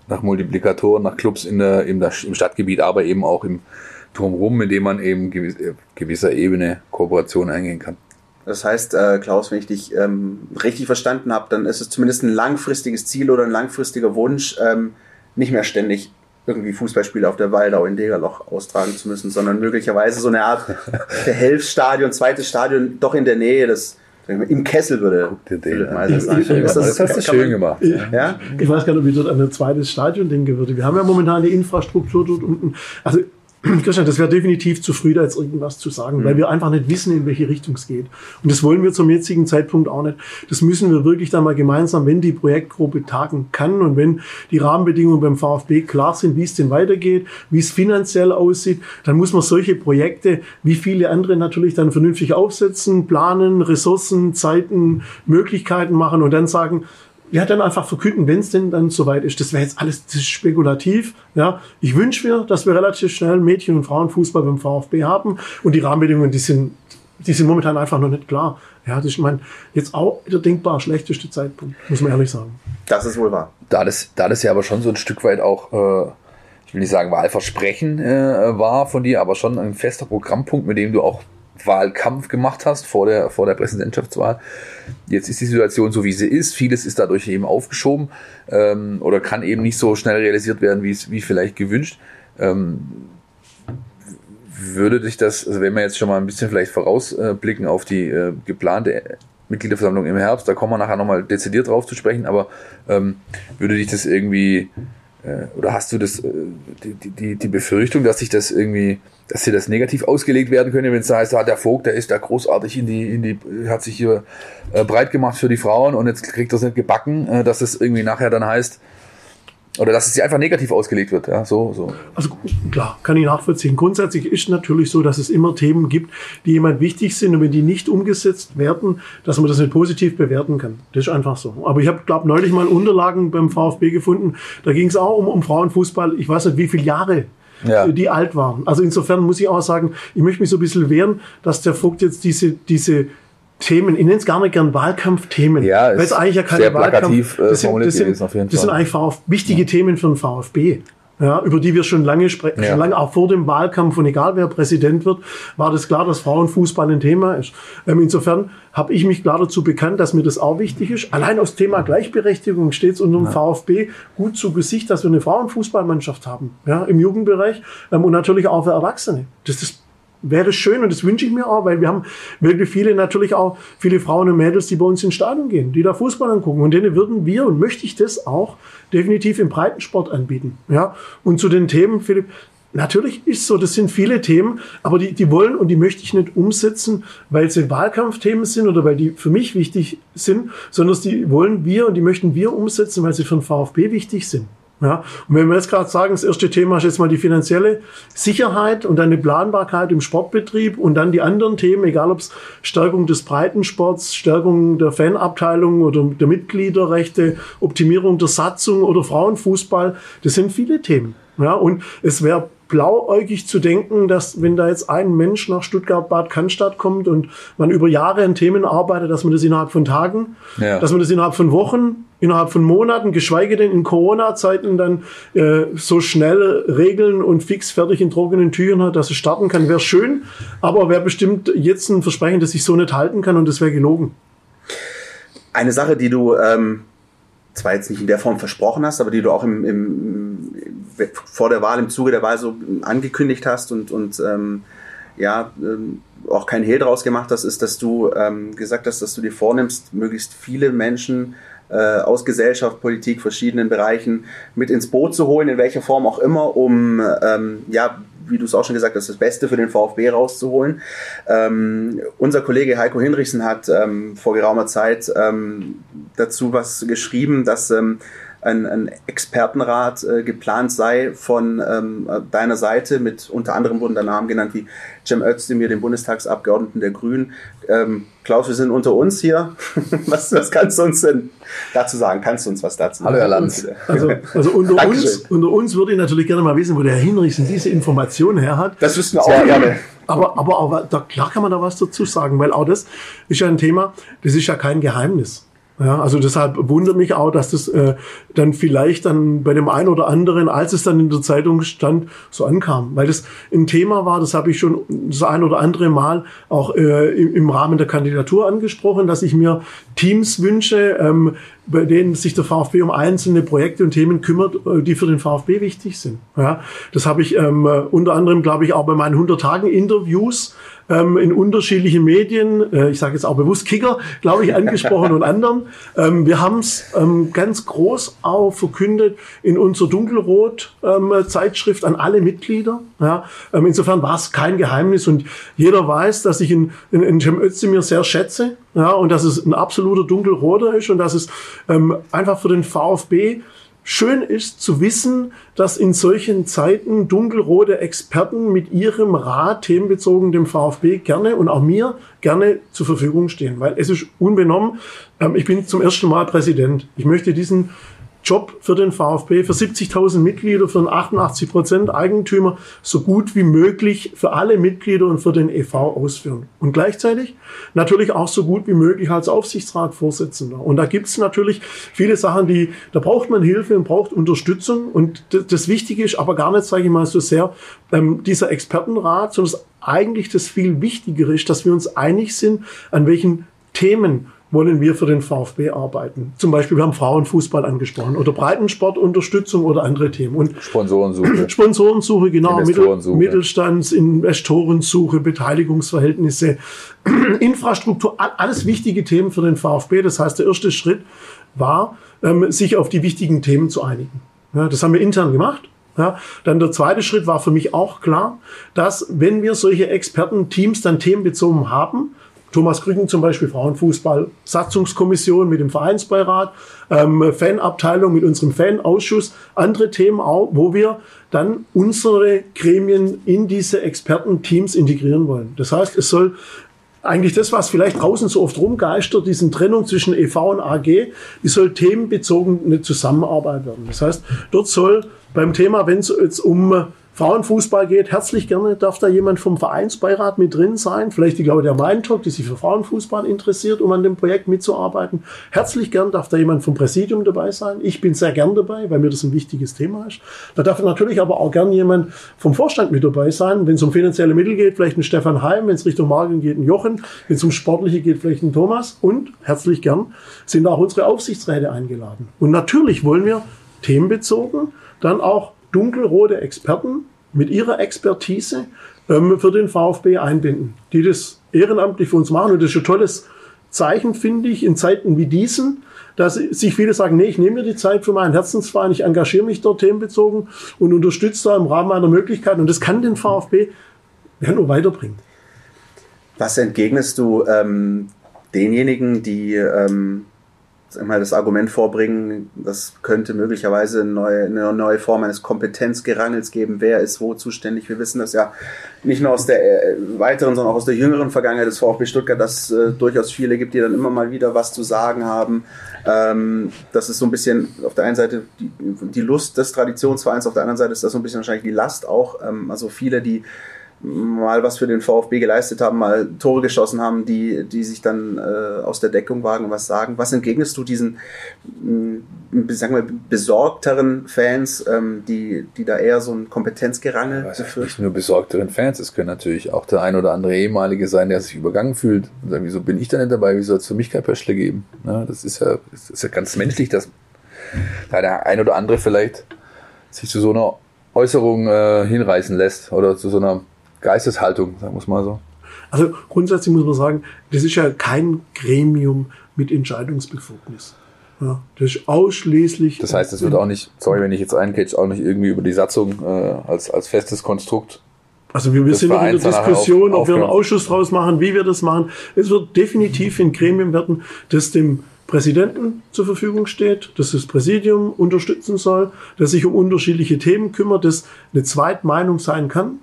nach Multiplikatoren, nach Clubs in der, im, im Stadtgebiet, aber eben auch im Drumherum, mit dem man eben gewiss, äh, gewisser Ebene Kooperation eingehen kann. Das heißt, äh, Klaus, wenn ich dich ähm, richtig verstanden habe, dann ist es zumindest ein langfristiges Ziel oder ein langfristiger Wunsch, ähm, nicht mehr ständig irgendwie Fußballspiele auf der Waldau in Degerloch austragen zu müssen, sondern möglicherweise so eine Art (laughs) Behelfsstadion, zweites Stadion doch in der Nähe des im Kessel würde Guck dir den Das, das, hast du schön gemacht. Ja? Ich weiß gar nicht, ob ich dort an ein zweites Stadion denken würde. Wir haben ja momentan die Infrastruktur dort unten. Also (clears throat) Christian, das wäre definitiv zu früh, da jetzt irgendwas zu sagen, mhm. weil wir einfach nicht wissen, in welche Richtung es geht. Und das wollen wir zum jetzigen Zeitpunkt auch nicht. Das müssen wir wirklich dann mal gemeinsam, wenn die Projektgruppe tagen kann und wenn die Rahmenbedingungen beim VfB klar sind, wie es denn weitergeht, wie es finanziell aussieht, dann muss man solche Projekte, wie viele andere natürlich dann vernünftig aufsetzen, planen, Ressourcen, Zeiten, Möglichkeiten machen und dann sagen, ja, dann einfach verkünden, wenn es denn dann soweit ist. Das wäre jetzt alles das ist spekulativ. Ja, ich wünsche mir, dass wir relativ schnell Mädchen- und Frauenfußball beim VfB haben und die Rahmenbedingungen, die sind, die sind momentan einfach noch nicht klar. Ja, das ist mein jetzt auch der denkbar schlechteste Zeitpunkt, muss man ehrlich sagen. Das ist wohl wahr. Da das, da das ja aber schon so ein Stück weit auch, äh, ich will nicht sagen Wahlversprechen äh, war von dir, aber schon ein fester Programmpunkt, mit dem du auch Wahlkampf gemacht hast vor der, vor der Präsidentschaftswahl. Jetzt ist die Situation so, wie sie ist. Vieles ist dadurch eben aufgeschoben ähm, oder kann eben nicht so schnell realisiert werden, wie es wie vielleicht gewünscht. Ähm, würde dich das, also wenn wir jetzt schon mal ein bisschen vielleicht vorausblicken auf die äh, geplante Mitgliederversammlung im Herbst, da kommen wir nachher nochmal dezidiert drauf zu sprechen, aber ähm, würde dich das irgendwie äh, oder hast du das, äh, die, die, die Befürchtung, dass sich das irgendwie, dass dir das negativ ausgelegt werden könnte, wenn es da heißt, ah, der Vogt, der ist da großartig in die, in die, hat sich hier äh, breit gemacht für die Frauen und jetzt kriegt das nicht gebacken, äh, dass es irgendwie nachher dann heißt, oder dass es sie einfach negativ ausgelegt wird, ja, so, so. Also klar, kann ich nachvollziehen. Grundsätzlich ist natürlich so, dass es immer Themen gibt, die jemand wichtig sind und wenn die nicht umgesetzt werden, dass man das nicht positiv bewerten kann. Das ist einfach so. Aber ich habe, glaube neulich mal Unterlagen beim VfB gefunden. Da ging es auch um, um Frauenfußball. Ich weiß nicht, wie viele Jahre ja. die alt waren. Also insofern muss ich auch sagen, ich möchte mich so ein bisschen wehren, dass der Vogt jetzt diese, diese Themen, ich nenne es gar nicht gern Wahlkampfthemen, ja, weil es eigentlich ja keine Wahlkampf, äh, das sind, das sind, das sind eigentlich VfB, wichtige ja. Themen für den VfB. Ja, über die wir schon lange sprechen, ja. schon lange auch vor dem Wahlkampf und egal wer Präsident wird, war das klar, dass Frauenfußball ein Thema ist. Ähm, insofern habe ich mich klar dazu bekannt, dass mir das auch wichtig ist. Allein aus Thema Gleichberechtigung steht es unserem ja. VfB gut zu Gesicht, dass wir eine Frauenfußballmannschaft haben, ja, im Jugendbereich ähm, und natürlich auch für Erwachsene. Das ist wäre schön und das wünsche ich mir auch, weil wir haben wirklich viele, natürlich auch viele Frauen und Mädels, die bei uns ins Stadion gehen, die da Fußball angucken. Und denen würden wir, und möchte ich das auch, definitiv im Breitensport anbieten. Ja, und zu den Themen, Philipp, Natürlich ist so, das sind viele Themen, aber die, die wollen und die möchte ich nicht umsetzen, weil sie Wahlkampfthemen sind oder weil die für mich wichtig sind, sondern die wollen wir und die möchten wir umsetzen, weil sie für den VfB wichtig sind. Ja, und wenn wir jetzt gerade sagen, das erste Thema ist jetzt mal die finanzielle Sicherheit und dann die Planbarkeit im Sportbetrieb und dann die anderen Themen, egal ob es Stärkung des Breitensports, Stärkung der Fanabteilung oder der Mitgliederrechte, Optimierung der Satzung oder Frauenfußball, das sind viele Themen. Ja, und es wäre blauäugig zu denken, dass wenn da jetzt ein Mensch nach Stuttgart-Bad Cannstatt kommt und man über Jahre an Themen arbeitet, dass man das innerhalb von Tagen, ja. dass man das innerhalb von Wochen, innerhalb von Monaten, geschweige denn in Corona-Zeiten dann äh, so schnell regeln und fix fertig in trockenen Tüchern hat, dass es starten kann, wäre schön, aber wäre bestimmt jetzt ein Versprechen, das ich so nicht halten kann und das wäre gelogen. Eine Sache, die du ähm, zwar jetzt nicht in der Form versprochen hast, aber die du auch im, im, vor der Wahl, im Zuge der Wahl so angekündigt hast und, und ähm, ja, ähm, auch kein Hehl draus gemacht hast, ist, dass du ähm, gesagt hast, dass du dir vornimmst, möglichst viele Menschen äh, aus Gesellschaft, Politik, verschiedenen Bereichen mit ins Boot zu holen, in welcher Form auch immer, um ähm, ja, wie du es auch schon gesagt hast, das Beste für den VfB rauszuholen. Ähm, unser Kollege Heiko Hinrichsen hat ähm, vor geraumer Zeit ähm, dazu was geschrieben, dass ähm, ein, ein Expertenrat äh, geplant sei von ähm, deiner Seite. Mit unter anderem wurden da Namen genannt wie Cem Özdemir, dem Bundestagsabgeordneten der Grünen. Ähm, Klaus, wir sind unter uns hier. (laughs) was, was kannst du uns denn dazu sagen? Kannst du uns was dazu sagen? Hallo, Herr Lanz. Also, also unter, (laughs) uns, unter uns würde ich natürlich gerne mal wissen, wo der Herr Hinrichsen diese Information her hat. Das wüssten wir auch gerne. Aber, aber, aber da, klar kann man da was dazu sagen, weil auch das ist ja ein Thema, das ist ja kein Geheimnis. Ja, also deshalb wundert mich auch, dass das äh, dann vielleicht dann bei dem einen oder anderen, als es dann in der Zeitung stand, so ankam. Weil das ein Thema war, das habe ich schon das ein oder andere Mal auch äh, im, Rahmen der Kandidatur angesprochen, dass ich mir Teams wünsche, ähm, bei denen sich der VfB um einzelne Projekte und Themen kümmert, äh, die für den VfB wichtig sind. Ja, das habe ich ähm, unter anderem, glaube ich, auch bei meinen 100 Tagen Interviews ähm, in unterschiedlichen Medien, äh, ich sage jetzt auch bewusst Kicker, glaube ich, angesprochen und anderen. (laughs) Ähm, wir haben es ähm, ganz groß auch verkündet in unserer Dunkelrot-Zeitschrift ähm, an alle Mitglieder. Ja, ähm, insofern war es kein Geheimnis und jeder weiß, dass ich in, in, in Cem Özdemir sehr schätze ja, und dass es ein absoluter Dunkelroter ist und dass es ähm, einfach für den VfB schön ist zu wissen, dass in solchen Zeiten dunkelrote Experten mit ihrem Rat themenbezogen dem VfB gerne und auch mir gerne zur Verfügung stehen, weil es ist unbenommen. Ähm, ich bin zum ersten Mal Präsident. Ich möchte diesen Job für den VfB, für 70.000 Mitglieder, für einen 88 Prozent Eigentümer so gut wie möglich für alle Mitglieder und für den EV ausführen. Und gleichzeitig natürlich auch so gut wie möglich als Aufsichtsratsvorsitzender. Und da gibt es natürlich viele Sachen, die, da braucht man Hilfe und braucht Unterstützung. Und das Wichtige ist aber gar nicht, sage ich mal, so sehr ähm, dieser Expertenrat, sondern das eigentlich das viel Wichtigere ist, dass wir uns einig sind, an welchen Themen wollen wir für den VfB arbeiten. Zum Beispiel, wir haben Frauenfußball angesprochen oder Breitensportunterstützung oder andere Themen. Und Sponsorensuche. (clears throat) Sponsorensuche, genau. Mittel, Mittelstands, Investorensuche, Beteiligungsverhältnisse, (clears throat) Infrastruktur, alles wichtige Themen für den VfB. Das heißt, der erste Schritt war, ähm, sich auf die wichtigen Themen zu einigen. Das haben wir intern gemacht. Ja, dann der zweite Schritt war für mich auch klar, dass wenn wir solche Expertenteams dann themenbezogen haben, Thomas Krücken zum Beispiel Frauenfußball, Satzungskommission mit dem Vereinsbeirat, ähm, Fanabteilung mit unserem Fanausschuss, andere Themen auch, wo wir dann unsere Gremien in diese Expertenteams integrieren wollen. Das heißt, es soll eigentlich das, was vielleicht draußen so oft rumgeistert, diesen Trennung zwischen EV und AG, die soll themenbezogen eine Zusammenarbeit werden. Das heißt, dort soll beim Thema, wenn es jetzt um Frauenfußball geht, herzlich gerne darf da jemand vom Vereinsbeirat mit drin sein. Vielleicht die Claudia Meintok, die sich für Frauenfußball interessiert, um an dem Projekt mitzuarbeiten. Herzlich gern darf da jemand vom Präsidium dabei sein. Ich bin sehr gern dabei, weil mir das ein wichtiges Thema ist. Da darf natürlich aber auch gern jemand vom Vorstand mit dabei sein. Wenn es um finanzielle Mittel geht, vielleicht ein Stefan Heim. Wenn es Richtung Marken geht, ein Jochen. Wenn es um Sportliche geht, vielleicht ein Thomas. Und herzlich gern sind auch unsere Aufsichtsräte eingeladen. Und natürlich wollen wir themenbezogen dann auch dunkelrote Experten mit ihrer Expertise ähm, für den VfB einbinden, die das ehrenamtlich für uns machen. Und das ist ein tolles Zeichen, finde ich, in Zeiten wie diesen, dass sich viele sagen, nee, ich nehme mir die Zeit für meinen Herzensverein, ich engagiere mich dort themenbezogen und unterstütze da im Rahmen meiner Möglichkeiten. Und das kann den VfB ja nur weiterbringen. Was entgegnest du ähm, denjenigen, die ähm, mal das Argument vorbringen, das könnte möglicherweise eine neue, eine neue Form eines Kompetenzgerangels geben. Wer ist wo zuständig? Wir wissen das ja nicht nur aus der äh, weiteren, sondern auch aus der jüngeren Vergangenheit des VfB Stuttgart, dass äh, durchaus viele gibt, die dann immer mal wieder was zu sagen haben. Ähm, das ist so ein bisschen auf der einen Seite die, die Lust des Traditionsvereins, auf der anderen Seite ist das so ein bisschen wahrscheinlich die Last auch. Ähm, also viele, die mal was für den VfB geleistet haben, mal Tore geschossen haben, die, die sich dann äh, aus der Deckung wagen und was sagen. Was entgegnest du diesen, mh, mm, sagen wir, besorgteren Fans, ähm, die, die da eher so ein Kompetenzgerangel befürchten? Nicht nur besorgteren Fans, es können natürlich auch der ein oder andere ehemalige sein, der sich übergangen fühlt und sagt, wieso bin ich da nicht dabei, wieso soll es für mich kein Pöschle geben? Ja, das, ist ja, das ist ja ganz menschlich, dass da der ein oder andere vielleicht sich zu so einer Äußerung äh, hinreißen lässt oder zu so einer Geisteshaltung, sagen wir es mal so. Also grundsätzlich muss man sagen, das ist ja kein Gremium mit Entscheidungsbefugnis. Ja, das ist ausschließlich. Das heißt, es wird auch nicht, sorry, wenn ich jetzt eincatch, auch nicht irgendwie über die Satzung äh, als, als festes Konstrukt. Also wir, wir sind noch in der Diskussion, auf, ob wir einen Ausschuss draus machen, wie wir das machen. Es wird definitiv ein Gremium werden, das dem Präsidenten zur Verfügung steht, dass das Präsidium unterstützen soll, das sich um unterschiedliche Themen kümmert, das eine Zweitmeinung sein kann,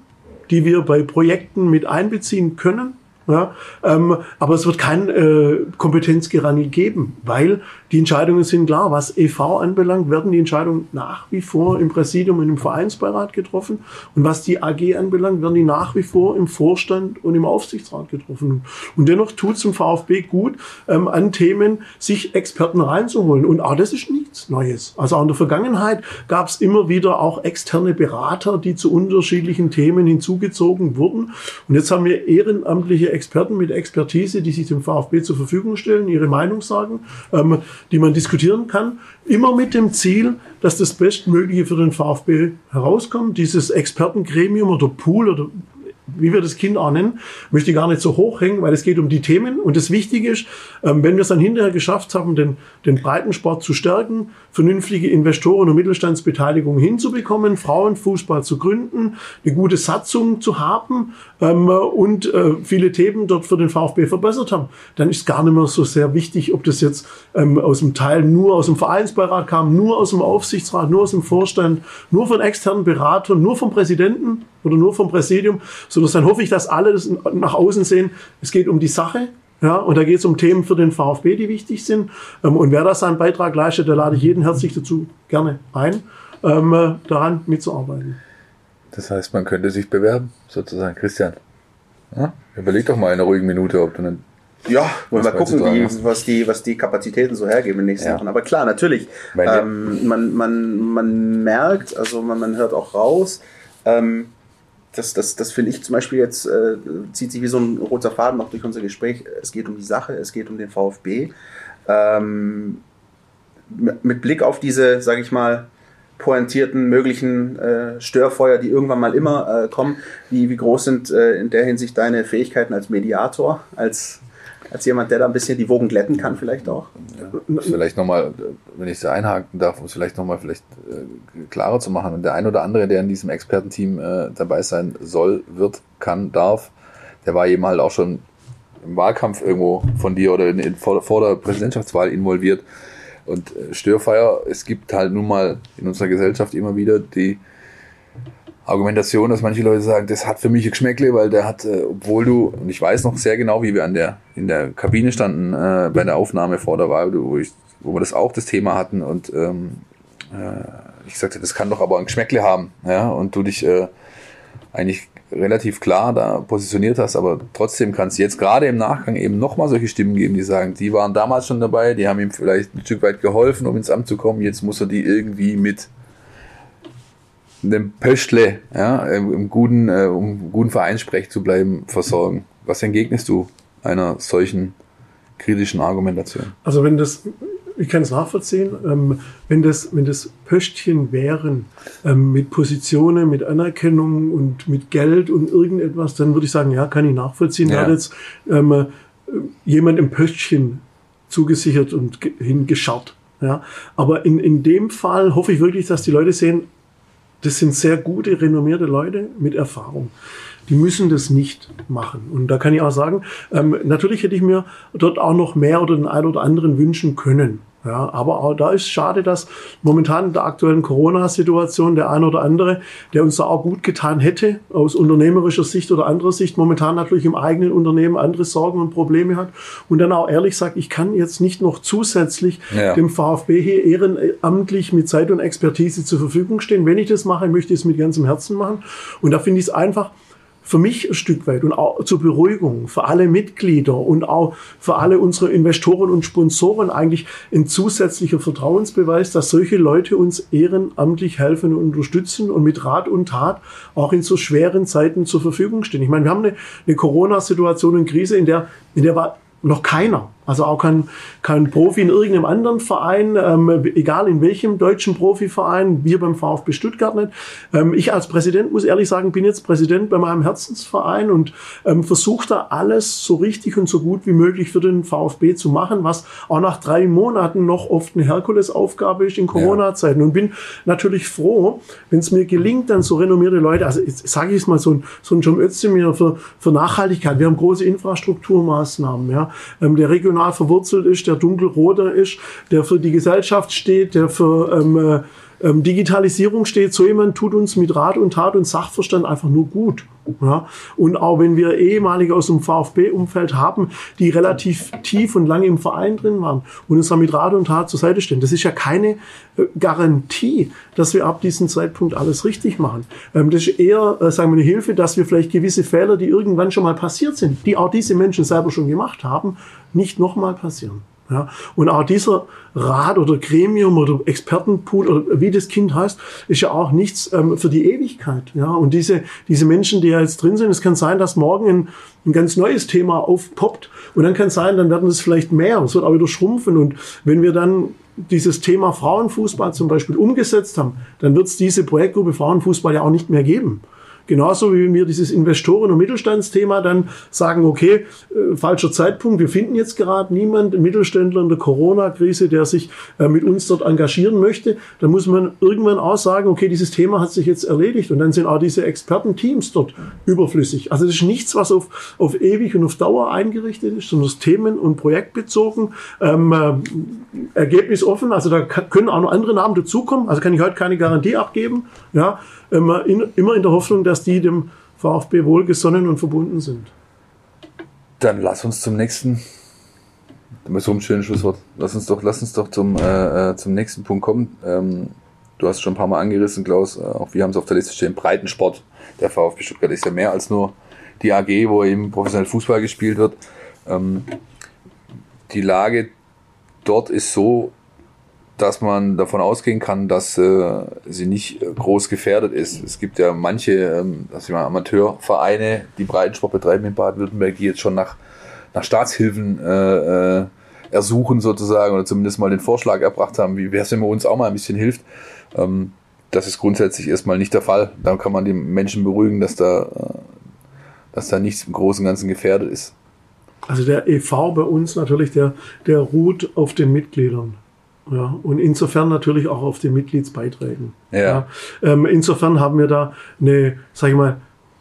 die wir bei Projekten mit einbeziehen können. Ja, ähm, aber es wird kein äh, Kompetenzgerangel geben, weil die Entscheidungen sind klar. Was EV anbelangt, werden die Entscheidungen nach wie vor im Präsidium und im Vereinsbeirat getroffen. Und was die AG anbelangt, werden die nach wie vor im Vorstand und im Aufsichtsrat getroffen. Und dennoch tut es dem VfB gut, ähm, an Themen sich Experten reinzuholen. Und auch das ist nichts Neues. Also auch in der Vergangenheit gab es immer wieder auch externe Berater, die zu unterschiedlichen Themen hinzugezogen wurden. Und jetzt haben wir ehrenamtliche Experten mit Expertise, die sich dem VfB zur Verfügung stellen, ihre Meinung sagen. Ähm, die man diskutieren kann, immer mit dem Ziel, dass das Bestmögliche für den VfB herauskommt. Dieses Expertengremium oder Pool oder wie wir das Kind auch nennen, möchte ich gar nicht so hochhängen, weil es geht um die Themen. Und das Wichtige ist, ähm, wenn wir es dann hinterher geschafft haben, den, den Breitensport zu stärken, vernünftige Investoren und Mittelstandsbeteiligung hinzubekommen, Frauenfußball zu gründen, eine gute Satzung zu haben ähm, und äh, viele Themen dort für den VfB verbessert haben, dann ist gar nicht mehr so sehr wichtig, ob das jetzt ähm, aus dem Teil nur aus dem Vereinsbeirat kam, nur aus dem Aufsichtsrat, nur aus dem Vorstand, nur von externen Beratern, nur vom Präsidenten oder nur vom Präsidium, sondern dann hoffe ich, dass alle das nach außen sehen. Es geht um die Sache. Ja, und da geht es um Themen für den VfB, die wichtig sind. Ähm, und wer da seinen Beitrag leistet, da lade ich jeden herzlich dazu gerne ein, ähm, daran mitzuarbeiten. Das heißt, man könnte sich bewerben, sozusagen. Christian, ja? überleg doch mal in einer ruhigen Minute, ob du einen ja, wollen wir gucken, wie, was, die, was die Kapazitäten so hergeben in den nächsten ja. Wochen. Aber klar, natürlich, ähm, man, man, man merkt, also man, man hört auch raus, ähm, das, das, das finde ich zum Beispiel jetzt, äh, zieht sich wie so ein roter Faden noch durch unser Gespräch. Es geht um die Sache, es geht um den VfB. Ähm, mit Blick auf diese, sage ich mal, pointierten möglichen äh, Störfeuer, die irgendwann mal immer äh, kommen, wie, wie groß sind äh, in der Hinsicht deine Fähigkeiten als Mediator, als als jemand, der da ein bisschen die Wogen glätten kann, vielleicht auch. Ja, vielleicht nochmal, wenn ich es einhaken darf, um es vielleicht nochmal vielleicht äh, klarer zu machen. Und der ein oder andere, der in diesem Expertenteam äh, dabei sein soll, wird, kann, darf, der war eben halt auch schon im Wahlkampf irgendwo von dir oder in, in, vor, vor der Präsidentschaftswahl involviert. Und äh, Störfeier, es gibt halt nun mal in unserer Gesellschaft immer wieder die Argumentation, dass manche Leute sagen, das hat für mich Geschmäckle, weil der hat, äh, obwohl du, und ich weiß noch sehr genau, wie wir an der, in der Kabine standen, äh, bei der Aufnahme vor der Wahl, wo, ich, wo wir das auch das Thema hatten und ähm, äh, ich sagte, das kann doch aber ein Geschmäckle haben, ja, und du dich äh, eigentlich relativ klar da positioniert hast, aber trotzdem kann es jetzt gerade im Nachgang eben nochmal solche Stimmen geben, die sagen, die waren damals schon dabei, die haben ihm vielleicht ein Stück weit geholfen, um ins Amt zu kommen, jetzt muss er die irgendwie mit einem Pöschle, ja, im guten, äh, um guten Vereinssprech zu bleiben, versorgen. Was entgegnest du einer solchen kritischen Argumentation? Also wenn das, ich kann es nachvollziehen, ähm, wenn das, wenn das Pöstchen wären ähm, mit Positionen, mit Anerkennung und mit Geld und irgendetwas, dann würde ich sagen, ja, kann ich nachvollziehen. Ja. Da hat jetzt ähm, jemand im Pöstchen zugesichert und hingescharrt. Ja, aber in, in dem Fall hoffe ich wirklich, dass die Leute sehen, das sind sehr gute, renommierte Leute mit Erfahrung. Die müssen das nicht machen. Und da kann ich auch sagen, ähm, natürlich hätte ich mir dort auch noch mehr oder den einen oder anderen wünschen können. Ja, aber auch da ist schade, dass momentan in der aktuellen Corona-Situation der ein oder andere, der uns da auch gut getan hätte, aus unternehmerischer Sicht oder anderer Sicht, momentan natürlich im eigenen Unternehmen andere Sorgen und Probleme hat und dann auch ehrlich sagt, ich kann jetzt nicht noch zusätzlich ja. dem VfB hier ehrenamtlich mit Zeit und Expertise zur Verfügung stehen. Wenn ich das mache, möchte ich es mit ganzem Herzen machen. Und da finde ich es einfach, für mich ein Stück weit und auch zur Beruhigung für alle Mitglieder und auch für alle unsere Investoren und Sponsoren eigentlich ein zusätzlicher Vertrauensbeweis, dass solche Leute uns ehrenamtlich helfen und unterstützen und mit Rat und Tat auch in so schweren Zeiten zur Verfügung stehen. Ich meine, wir haben eine, eine Corona-Situation und Krise, in der, in der war noch keiner also auch kein, kein Profi in irgendeinem anderen Verein, ähm, egal in welchem deutschen Profiverein, wir beim VfB Stuttgart nicht. Ähm, ich als Präsident muss ehrlich sagen, bin jetzt Präsident bei meinem Herzensverein und ähm, versuche da alles so richtig und so gut wie möglich für den VfB zu machen, was auch nach drei Monaten noch oft eine Herkulesaufgabe ist in Corona-Zeiten. Und bin natürlich froh, wenn es mir gelingt, dann so renommierte Leute, also sage ich es mal, so ein, so ein John Özdemir für, für Nachhaltigkeit. Wir haben große Infrastrukturmaßnahmen. Ja. Ähm, der Region regional verwurzelt ist, der dunkelroter ist, der für die Gesellschaft steht, der für ähm, äh, ähm, Digitalisierung steht. So jemand tut uns mit Rat und Tat und Sachverstand einfach nur gut. Ja? Und auch wenn wir ehemalige aus dem VfB-Umfeld haben, die relativ tief und lange im Verein drin waren und uns dann mit Rat und Tat zur Seite stehen, das ist ja keine äh, Garantie, dass wir ab diesem Zeitpunkt alles richtig machen. Ähm, das ist eher, äh, sagen wir, eine Hilfe, dass wir vielleicht gewisse Fehler, die irgendwann schon mal passiert sind, die auch diese Menschen selber schon gemacht haben, nicht nochmal passieren. Ja, und auch dieser Rat oder Gremium oder Expertenpool oder wie das Kind heißt, ist ja auch nichts ähm, für die Ewigkeit. Ja, und diese, diese Menschen, die ja jetzt drin sind, es kann sein, dass morgen ein, ein ganz neues Thema aufpoppt und dann kann es sein, dann werden es vielleicht mehr, es wird auch wieder schrumpfen und wenn wir dann dieses Thema Frauenfußball zum Beispiel umgesetzt haben, dann wird es diese Projektgruppe Frauenfußball ja auch nicht mehr geben. Genauso wie wir dieses Investoren- und Mittelstandsthema dann sagen, okay, äh, falscher Zeitpunkt, wir finden jetzt gerade niemanden, Mittelständler in der Corona-Krise, der sich äh, mit uns dort engagieren möchte. Dann muss man irgendwann auch sagen, okay, dieses Thema hat sich jetzt erledigt und dann sind auch diese Expertenteams dort überflüssig. Also das ist nichts, was auf, auf ewig und auf Dauer eingerichtet ist, sondern das Themen- und projektbezogen, ähm, äh, ergebnisoffen. Also da können auch noch andere Namen dazukommen. Also kann ich heute keine Garantie abgeben. Ja, immer in, immer in der Hoffnung, dass die dem VfB wohlgesonnen und verbunden sind. Dann lass uns zum nächsten, mit so einem schönen Schlusswort, lass uns doch, lass uns doch zum, äh, äh, zum nächsten Punkt kommen. Ähm, du hast schon ein paar Mal angerissen, Klaus, äh, auch wir haben es auf der Liste stehen, Breitensport. Der VfB Stuttgart ist ja mehr als nur die AG, wo eben professionell Fußball gespielt wird. Ähm, die Lage dort ist so, dass man davon ausgehen kann, dass äh, sie nicht äh, groß gefährdet ist. Es gibt ja manche ähm, dass mal, Amateurvereine, die Breitensport betreiben in Baden-Württemberg, die jetzt schon nach, nach Staatshilfen äh, äh, ersuchen sozusagen oder zumindest mal den Vorschlag erbracht haben, wie wäre es, wenn man uns auch mal ein bisschen hilft. Ähm, das ist grundsätzlich erstmal nicht der Fall. Dann kann man die Menschen beruhigen, dass da, äh, dass da nichts im Großen und Ganzen gefährdet ist. Also der EV bei uns natürlich, der, der ruht auf den Mitgliedern. Ja, und insofern natürlich auch auf den Mitgliedsbeiträgen. Ja. ja ähm, insofern haben wir da eine, sag ich mal,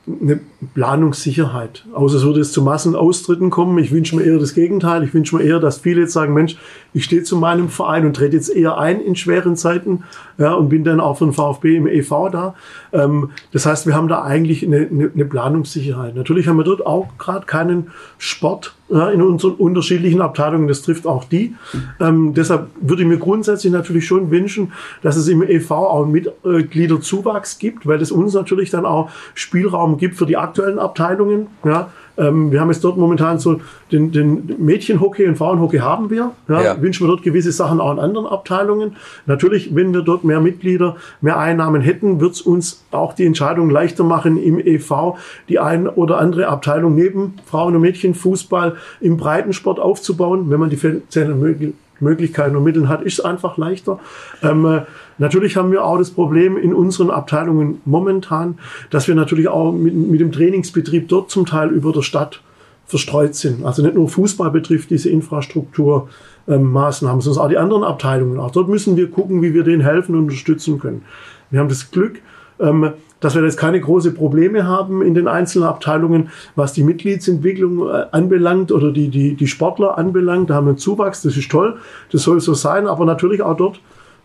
eine Planungssicherheit. Außer es würde es zu Massenaustritten kommen. Ich wünsche mir eher das Gegenteil. Ich wünsche mir eher, dass viele jetzt sagen, Mensch, ich stehe zu meinem Verein und trete jetzt eher ein in schweren Zeiten ja, und bin dann auch den VfB im EV da. Ähm, das heißt, wir haben da eigentlich eine, eine, eine Planungssicherheit. Natürlich haben wir dort auch gerade keinen Sport ja, in unseren unterschiedlichen Abteilungen. Das trifft auch die. Ähm, deshalb würde ich mir grundsätzlich natürlich schon wünschen, dass es im EV auch Mitgliederzuwachs gibt, weil es uns natürlich dann auch Spielraum gibt für die aktuellen Abteilungen. Ja, ähm, wir haben jetzt dort momentan so den, den Mädchenhockey und Frauenhockey haben wir. Ja, ja. Wünschen wir dort gewisse Sachen auch in anderen Abteilungen. Natürlich, wenn wir dort mehr Mitglieder, mehr Einnahmen hätten, wird es uns auch die Entscheidung leichter machen, im EV die ein oder andere Abteilung neben Frauen- und Mädchenfußball im Breitensport aufzubauen, wenn man die finanziellen Möglichkeiten und Mitteln hat, ist es einfach leichter. Ähm, äh, Natürlich haben wir auch das Problem in unseren Abteilungen momentan, dass wir natürlich auch mit, mit dem Trainingsbetrieb dort zum Teil über der Stadt verstreut sind. Also nicht nur Fußball betrifft diese Infrastrukturmaßnahmen, ähm, sondern auch die anderen Abteilungen. Auch dort müssen wir gucken, wie wir denen helfen und unterstützen können. Wir haben das Glück, ähm, dass wir jetzt keine große Probleme haben in den einzelnen Abteilungen, was die Mitgliedsentwicklung äh, anbelangt oder die, die, die Sportler anbelangt. Da haben wir einen Zuwachs, das ist toll, das soll so sein, aber natürlich auch dort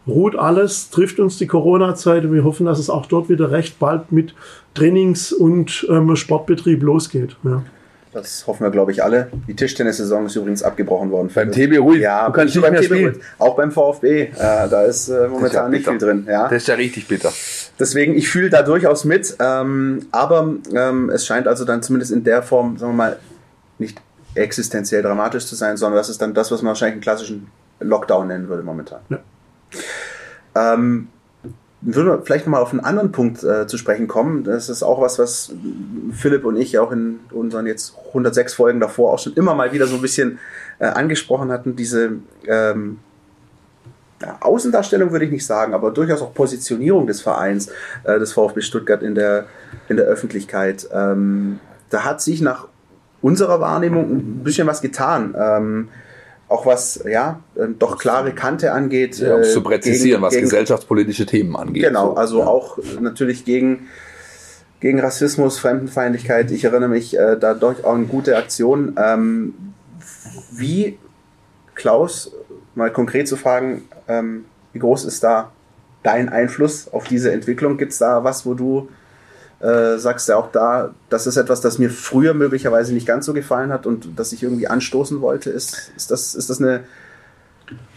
ruht alles, trifft uns die Corona-Zeit und wir hoffen, dass es auch dort wieder recht bald mit Trainings- und ähm, Sportbetrieb losgeht. Ja. Das hoffen wir, glaube ich, alle. Die Tischtennissaison ist übrigens abgebrochen worden. Beim TB ruhig. Ja, du kannst nicht beim mehr TB spielen. Auch beim VfB. Äh, da ist äh, momentan ist nicht viel drin. Ja. Das ist ja richtig bitter. Deswegen, ich fühle da durchaus mit. Ähm, aber ähm, es scheint also dann zumindest in der Form, sagen wir mal, nicht existenziell dramatisch zu sein, sondern das ist dann das, was man wahrscheinlich einen klassischen Lockdown nennen würde momentan. Ja. Ähm, würden wir vielleicht nochmal auf einen anderen Punkt äh, zu sprechen kommen. Das ist auch was, was Philipp und ich auch in unseren jetzt 106 Folgen davor auch schon immer mal wieder so ein bisschen äh, angesprochen hatten. Diese ähm, ja, Außendarstellung würde ich nicht sagen, aber durchaus auch Positionierung des Vereins, äh, des VfB Stuttgart in der, in der Öffentlichkeit. Ähm, da hat sich nach unserer Wahrnehmung ein bisschen was getan. Ähm, auch was, ja, ähm, doch klare Kante angeht. Ja, um es äh, zu präzisieren, gegen- was gegen- gesellschaftspolitische Themen angeht. Genau, So, also ja. auch natürlich gegen, gegen Rassismus, Fremdenfeindlichkeit. Ich erinnere mich äh, da durch auch eine gute Aktion. Ähm, wie, Klaus, mal konkret zu fragen, ähm, wie groß ist da dein Einfluss auf diese Entwicklung? Gibt es da was, wo du äh, sagst ja auch da, das ist etwas, das mir früher möglicherweise nicht ganz so gefallen hat und das ich irgendwie anstoßen wollte. Ist, ist das, ist das eine,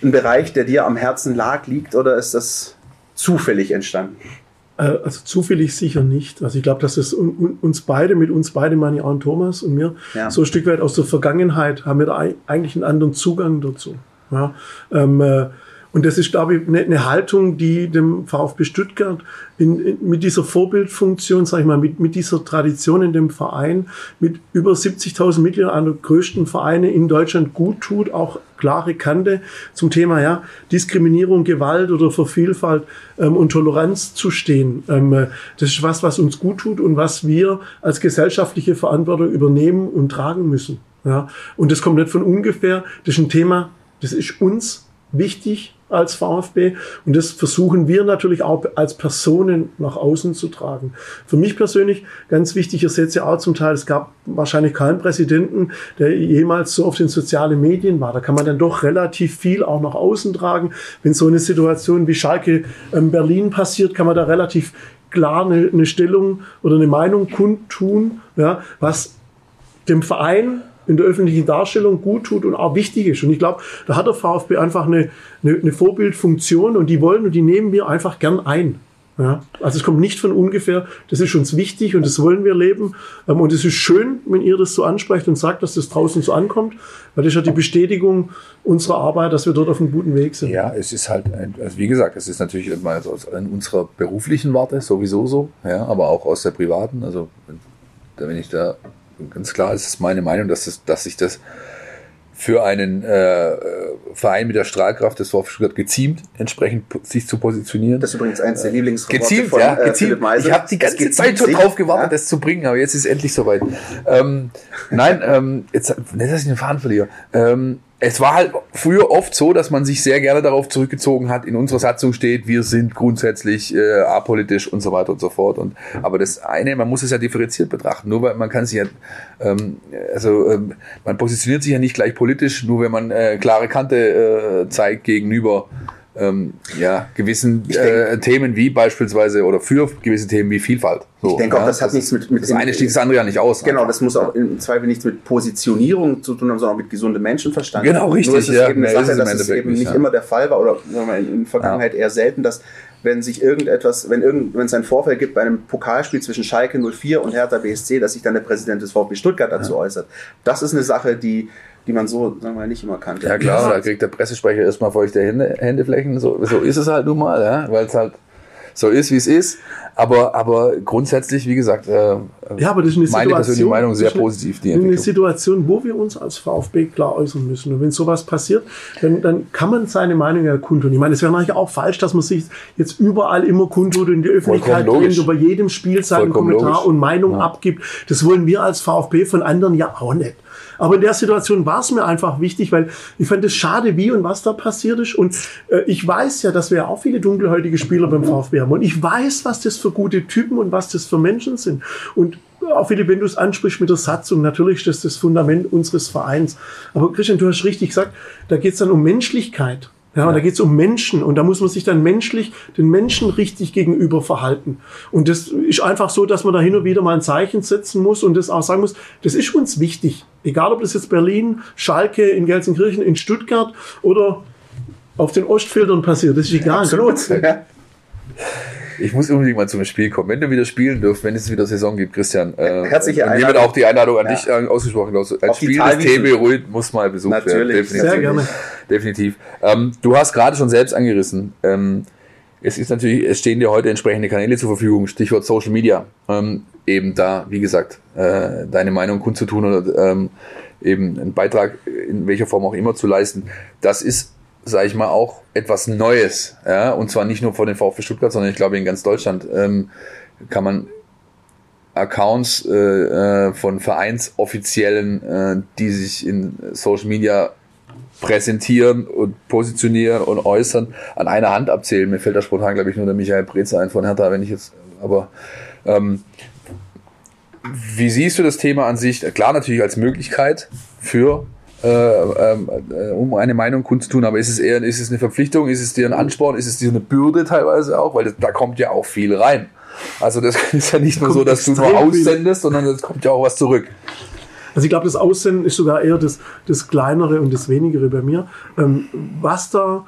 ein Bereich, der dir am Herzen lag, liegt oder ist das zufällig entstanden? Äh, Also zufällig sicher nicht. Also ich glaube, dass es un, un, uns beide, mit uns beide meine ich auch und Thomas und mir, Ja. so ein Stück weit aus der Vergangenheit haben wir da ei- eigentlich einen anderen Zugang dazu. Ja, ähm, äh, und das ist, glaube ich, eine, eine Haltung, die dem VfB Stuttgart in, in, mit dieser Vorbildfunktion, sag ich mal, mit, mit dieser Tradition in dem Verein, mit über 70.000 Mitgliedern, einer der größten Vereine in Deutschland gut tut, auch klare Kante zum Thema ja, Diskriminierung, Gewalt oder für Vielfalt ähm, und Toleranz zu stehen. Ähm, äh, das ist was, was uns gut tut und was wir als gesellschaftliche Verantwortung übernehmen und tragen müssen. Ja? Und das kommt nicht von ungefähr. Das ist ein Thema, das ist uns wichtig als VfB und das versuchen wir natürlich auch als Personen nach außen zu tragen. Für mich persönlich ganz wichtig, ihr seht es ja auch zum Teil, es gab wahrscheinlich keinen Präsidenten, der jemals so auf den sozialen Medien war. Da kann man dann doch relativ viel auch nach außen tragen. Wenn so eine Situation wie Schalke ähm, Berlin passiert, kann man da relativ klar eine, eine Stellung oder eine Meinung kundtun, ja, was dem Verein in der öffentlichen Darstellung gut tut und auch wichtig ist. Und ich glaube, da hat der VfB einfach eine, eine, eine Vorbildfunktion und die wollen und die nehmen wir einfach gern ein. Ja, also es kommt nicht von ungefähr, das ist uns wichtig und das wollen wir leben. Ähm, Und es ist schön, wenn ihr das so ansprecht und sagt, dass das draußen so ankommt, weil das ist ja die Bestätigung unserer Arbeit, dass wir dort auf einem guten Weg sind. Ja, es ist halt, also wie gesagt, es ist natürlich in unserer beruflichen Warte sowieso so, ja, aber auch aus der privaten. Also wenn ich da ganz klar, es ist meine Meinung, dass, es, dass sich das für einen äh, Verein mit der Strahlkraft des VfB Stuttgart geziemt, entsprechend sich zu positionieren. Das ist übrigens eins der Lieblingsworte Geziemt, von ja, äh, geziemt. Meisel. Ich habe die Es ganze Zeit schon drauf gewartet, ja. das zu bringen, aber jetzt ist es endlich soweit. Ähm, nein, ähm, jetzt nicht, dass ich den Faden verliere. Ähm, es war halt früher oft so, dass man sich sehr gerne darauf zurückgezogen hat. In unserer Satzung steht, wir sind grundsätzlich äh, apolitisch und so weiter und so fort. Und aber das eine, man muss es ja differenziert betrachten. Nur weil man kann sich ja, ähm, also ähm, man positioniert sich ja nicht gleich politisch, nur wenn man äh, klare Kante äh, zeigt gegenüber ähm, ja, gewissen denk- äh, Themen wie beispielsweise oder für gewisse Themen wie Vielfalt. So, Ich denke auch, ja, das hat nichts mit- mit das eine schließt das andere ja nicht aus. Genau, das muss auch im Zweifel nichts mit Positionierung zu tun haben, sondern auch mit gesundem Menschenverstand. Genau, richtig, Nur ist es ja. eben eine Sache, dass es eben nicht, ja. immer der Fall war oder sagen wir mal, in, in der Vergangenheit eher selten, dass wenn sich irgendetwas, wenn irgend, wenn es einen Vorfall gibt bei einem Pokalspiel zwischen Schalke 04 und Hertha BSC, dass sich dann der Präsident des VfB Stuttgart dazu äußert. Das ist eine Sache, die, die man so, sagen wir mal, nicht immer kannte. Ja klar, da kriegt der Pressesprecher erstmal feuchte Hände, Händeflächen. So, so ist es halt nun mal, ja, weil es halt so ist, wie es ist. Aber, aber grundsätzlich, wie gesagt, äh, Ja, aber das ist eine meine Situation, persönliche Meinung sehr eine- positiv, die Eine. Situation, wo wir uns als VfB klar äußern müssen. Und wenn sowas passiert, dann, dann kann man seine Meinung ja kundtun. Ich meine, es wäre natürlich auch falsch, dass man sich jetzt überall immer kundtut und in die Öffentlichkeit bringt, über jedem Spiel seinen Vollkommen Kommentar logisch. und Meinung Ja. abgibt. Das wollen wir als VfB von anderen ja auch nicht. Aber in der Situation war es mir einfach wichtig, weil ich fand es schade, wie und was da passiert ist. Und äh, ich weiß ja, dass wir ja auch viele dunkelhäutige Spieler beim VfB haben. Und ich weiß, was das für gute Typen und was das für Menschen sind. Und auch Philipp, wenn du es ansprichst mit der Satzung, natürlich ist das das Fundament unseres Vereins. Aber Christian, du hast richtig gesagt, da geht es dann um Menschlichkeit. Ja, ja. da geht es um Menschen und da muss man sich dann menschlich den Menschen richtig gegenüber verhalten. Und das ist einfach so, dass man da hin und wieder mal ein Zeichen setzen muss und das auch sagen muss, das ist uns wichtig. Egal, ob das jetzt Berlin, Schalke, in Gelsenkirchen, in Stuttgart oder auf den Ostfeldern passiert, das ist egal. Absolut. Ja. Ich muss unbedingt mal zum Spiel kommen. Wenn du wieder spielen dürft, wenn es wieder Saison gibt, Christian. Äh, Herzliche Einladung. Hiermit auch die Einladung an ja. dich äh, ausgesprochen. Also, ein Spiel des TB Ruid muss mal besucht Natürlich. werden. Definitiv. Sehr gerne. Definitiv. Ähm, du hast gerade schon selbst angerissen. Ähm, es ist natürlich, es stehen dir heute entsprechende Kanäle zur Verfügung, Stichwort Social Media. Ähm, eben da, wie gesagt, äh, deine Meinung kundzutun oder ähm, eben einen Beitrag in welcher Form auch immer zu leisten. Das ist sage ich mal, auch etwas Neues. Ja? Und zwar nicht nur vor den VfB Stuttgart, sondern ich glaube in ganz Deutschland ähm, kann man Accounts äh, äh, von Vereinsoffiziellen, äh, die sich in Social Media präsentieren und positionieren und äußern, an einer Hand abzählen. Mir fällt da spontan, glaube ich, nur der Michael Brezer ein von Hertha, wenn ich jetzt, aber ähm, wie siehst du das Thema an sich? Klar, natürlich als Möglichkeit für äh, ähm, äh, um eine Meinung kundzutun, aber ist es eher ist es eine Verpflichtung, ist es dir ein Ansporn, ist es dir eine Bürde teilweise auch, weil das, da kommt ja auch viel rein. Also das (laughs) ist ja nicht nur so, dass du nur aussendest, sondern es kommt ja auch was zurück. Also ich glaube, das Aussenden ist sogar eher das, das Kleinere und das Wenigere bei mir. Ähm, was da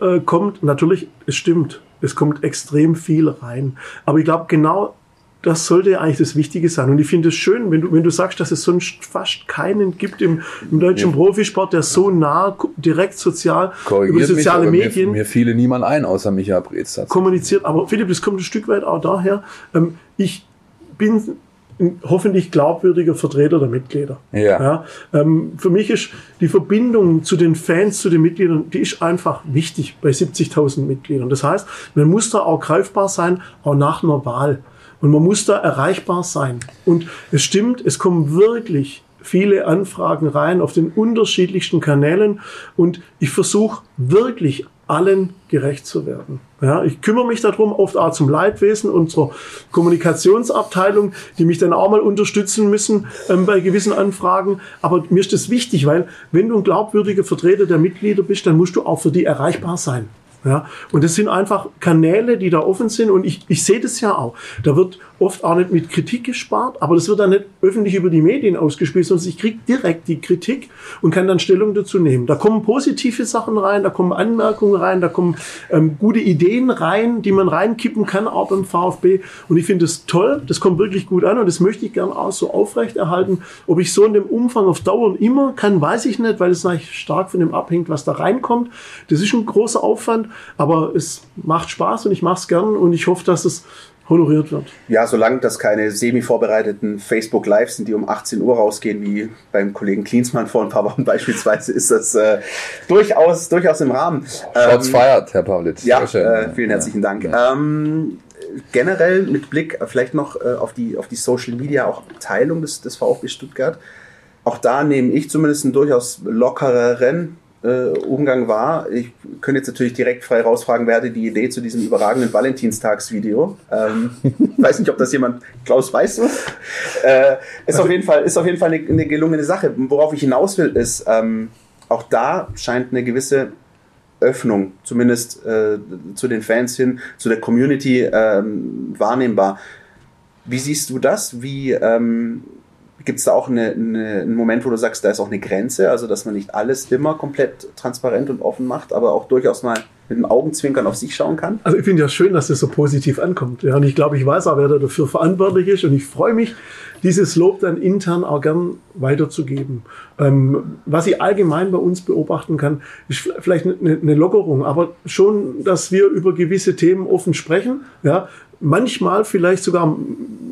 äh, kommt, natürlich, es stimmt, es kommt extrem viel rein. Aber ich glaube, genau das sollte eigentlich das Wichtige sein. Und ich finde es schön, wenn du, wenn du sagst, dass es sonst fast keinen gibt im, im deutschen ja. Profisport, der so nah, direkt sozial über soziale mich, Medien. Mir, mir fiele niemand ein, außer Michael Brez. Kommuniziert. Aber Philipp, das kommt ein Stück weit auch daher. Ähm, ich bin ein hoffentlich glaubwürdiger Vertreter der Mitglieder. Ja. ja ähm, für mich ist die Verbindung zu den Fans, zu den Mitgliedern, die ist einfach wichtig bei 70.000 Mitgliedern. Das heißt, man muss da auch greifbar sein, auch nach einer Wahl. Und man muss da erreichbar sein. Und es stimmt, es kommen wirklich viele Anfragen rein auf den unterschiedlichsten Kanälen und ich versuche wirklich allen gerecht zu werden. Ja, ich kümmere mich darum, oft auch zum Leidwesen unserer Kommunikationsabteilung, die mich dann auch mal unterstützen müssen ähm, bei gewissen Anfragen. Aber mir ist das wichtig, weil wenn du ein glaubwürdiger Vertreter der Mitglieder bist, dann musst du auch für die erreichbar sein. Ja, und das sind einfach Kanäle, die da offen sind. Und ich, ich sehe das ja auch. Da wird oft auch nicht mit Kritik gespart, aber das wird dann nicht öffentlich über die Medien ausgespielt, sondern ich kriege direkt die Kritik und kann dann Stellung dazu nehmen. Da kommen positive Sachen rein, da kommen Anmerkungen rein, da kommen ähm, gute Ideen rein, die man reinkippen kann, auch beim VfB. Und ich finde das toll, das kommt wirklich gut an und das möchte ich gerne auch so aufrechterhalten. Ob ich so in dem Umfang auf Dauer immer kann, weiß ich nicht, weil es natürlich stark von dem abhängt, was da reinkommt. Das ist ein großer Aufwand, aber es macht Spaß und ich mache es gern und ich hoffe, dass es honoriert wird. Ja, solange das keine semi-vorbereiteten Facebook Lives sind, die um 18 Uhr rausgehen, wie beim Kollegen Klinsmann vor ein paar Wochen (laughs) beispielsweise, ist das äh, durchaus, durchaus im Rahmen. Shots ähm, feiert, Herr Pavlitz. Ja, äh, vielen herzlichen ja. Dank. Ja. Ähm, generell mit Blick vielleicht noch äh, auf die, auf die Social Media auch Teilung des, des VfB Stuttgart. Auch da nehme ich zumindest einen durchaus lockereren äh, Umgang war. Ich könnte jetzt natürlich direkt frei rausfragen, wer hatte die Idee zu diesem überragenden Valentinstagsvideo. Ähm, (laughs) weiß nicht, ob das jemand, Klaus, weißt du? Äh, ist, auf jeden Fall, ist auf jeden Fall eine, eine gelungene Sache. Worauf ich hinaus will, ist, ähm, auch da scheint eine gewisse Öffnung, zumindest äh, zu den Fans hin, zu der Community ähm, wahrnehmbar. Wie siehst du das? Wie, ähm, Gibt es da auch eine, eine, einen Moment, wo du sagst, da ist auch eine Grenze, also dass man nicht alles immer komplett transparent und offen macht, aber auch durchaus mal mit dem Augenzwinkern auf sich schauen kann? Also ich finde ja schön, dass das so positiv ankommt. Ja, und ich glaube, ich weiß auch, wer da dafür verantwortlich ist. Und ich freue mich, dieses Lob dann intern auch gern weiterzugeben. Ähm, was ich allgemein bei uns beobachten kann, ist vielleicht eine, eine Lockerung, aber schon, dass wir über gewisse Themen offen sprechen. Ja, manchmal vielleicht sogar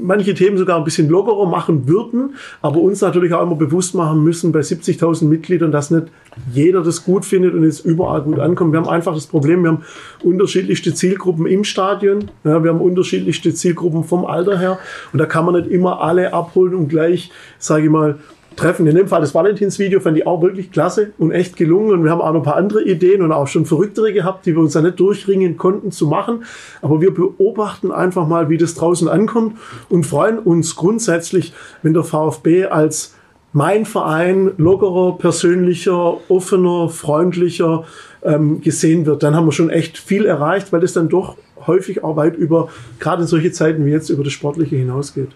manche Themen sogar ein bisschen lockerer machen würden, aber uns natürlich auch immer bewusst machen müssen bei 70.000 Mitgliedern, dass nicht jeder das gut findet und jetzt überall gut ankommt. Wir haben einfach das Problem, wir haben unterschiedlichste Zielgruppen im Stadion, ja, wir haben unterschiedlichste Zielgruppen vom Alter her und da kann man nicht immer alle abholen und gleich, sage ich mal, treffen. In dem Fall das Valentinsvideo fand ich auch wirklich klasse und echt gelungen. Und wir haben auch noch ein paar andere Ideen und auch schon verrücktere gehabt, die wir uns da nicht durchringen konnten zu machen. Aber wir beobachten einfach mal, wie das draußen ankommt und freuen uns grundsätzlich, wenn der VfB als mein Verein lockerer, persönlicher, offener, freundlicher ähm, gesehen wird. Dann haben wir schon echt viel erreicht, weil das dann doch häufig auch weit über, gerade in solche Zeiten wie jetzt, über das Sportliche hinausgeht.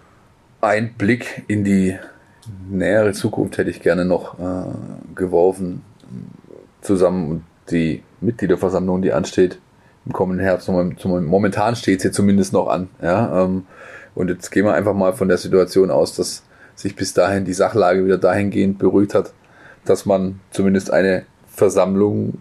Ein Blick in die nähere Zukunft hätte ich gerne noch äh, geworfen, zusammen die Mitgliederversammlung, die ansteht im kommenden Herbst. Momentan steht sie zumindest noch an. Ja, ähm, und jetzt gehen wir einfach mal von der Situation aus, dass sich bis dahin die Sachlage wieder dahingehend beruhigt hat, dass man zumindest eine Versammlung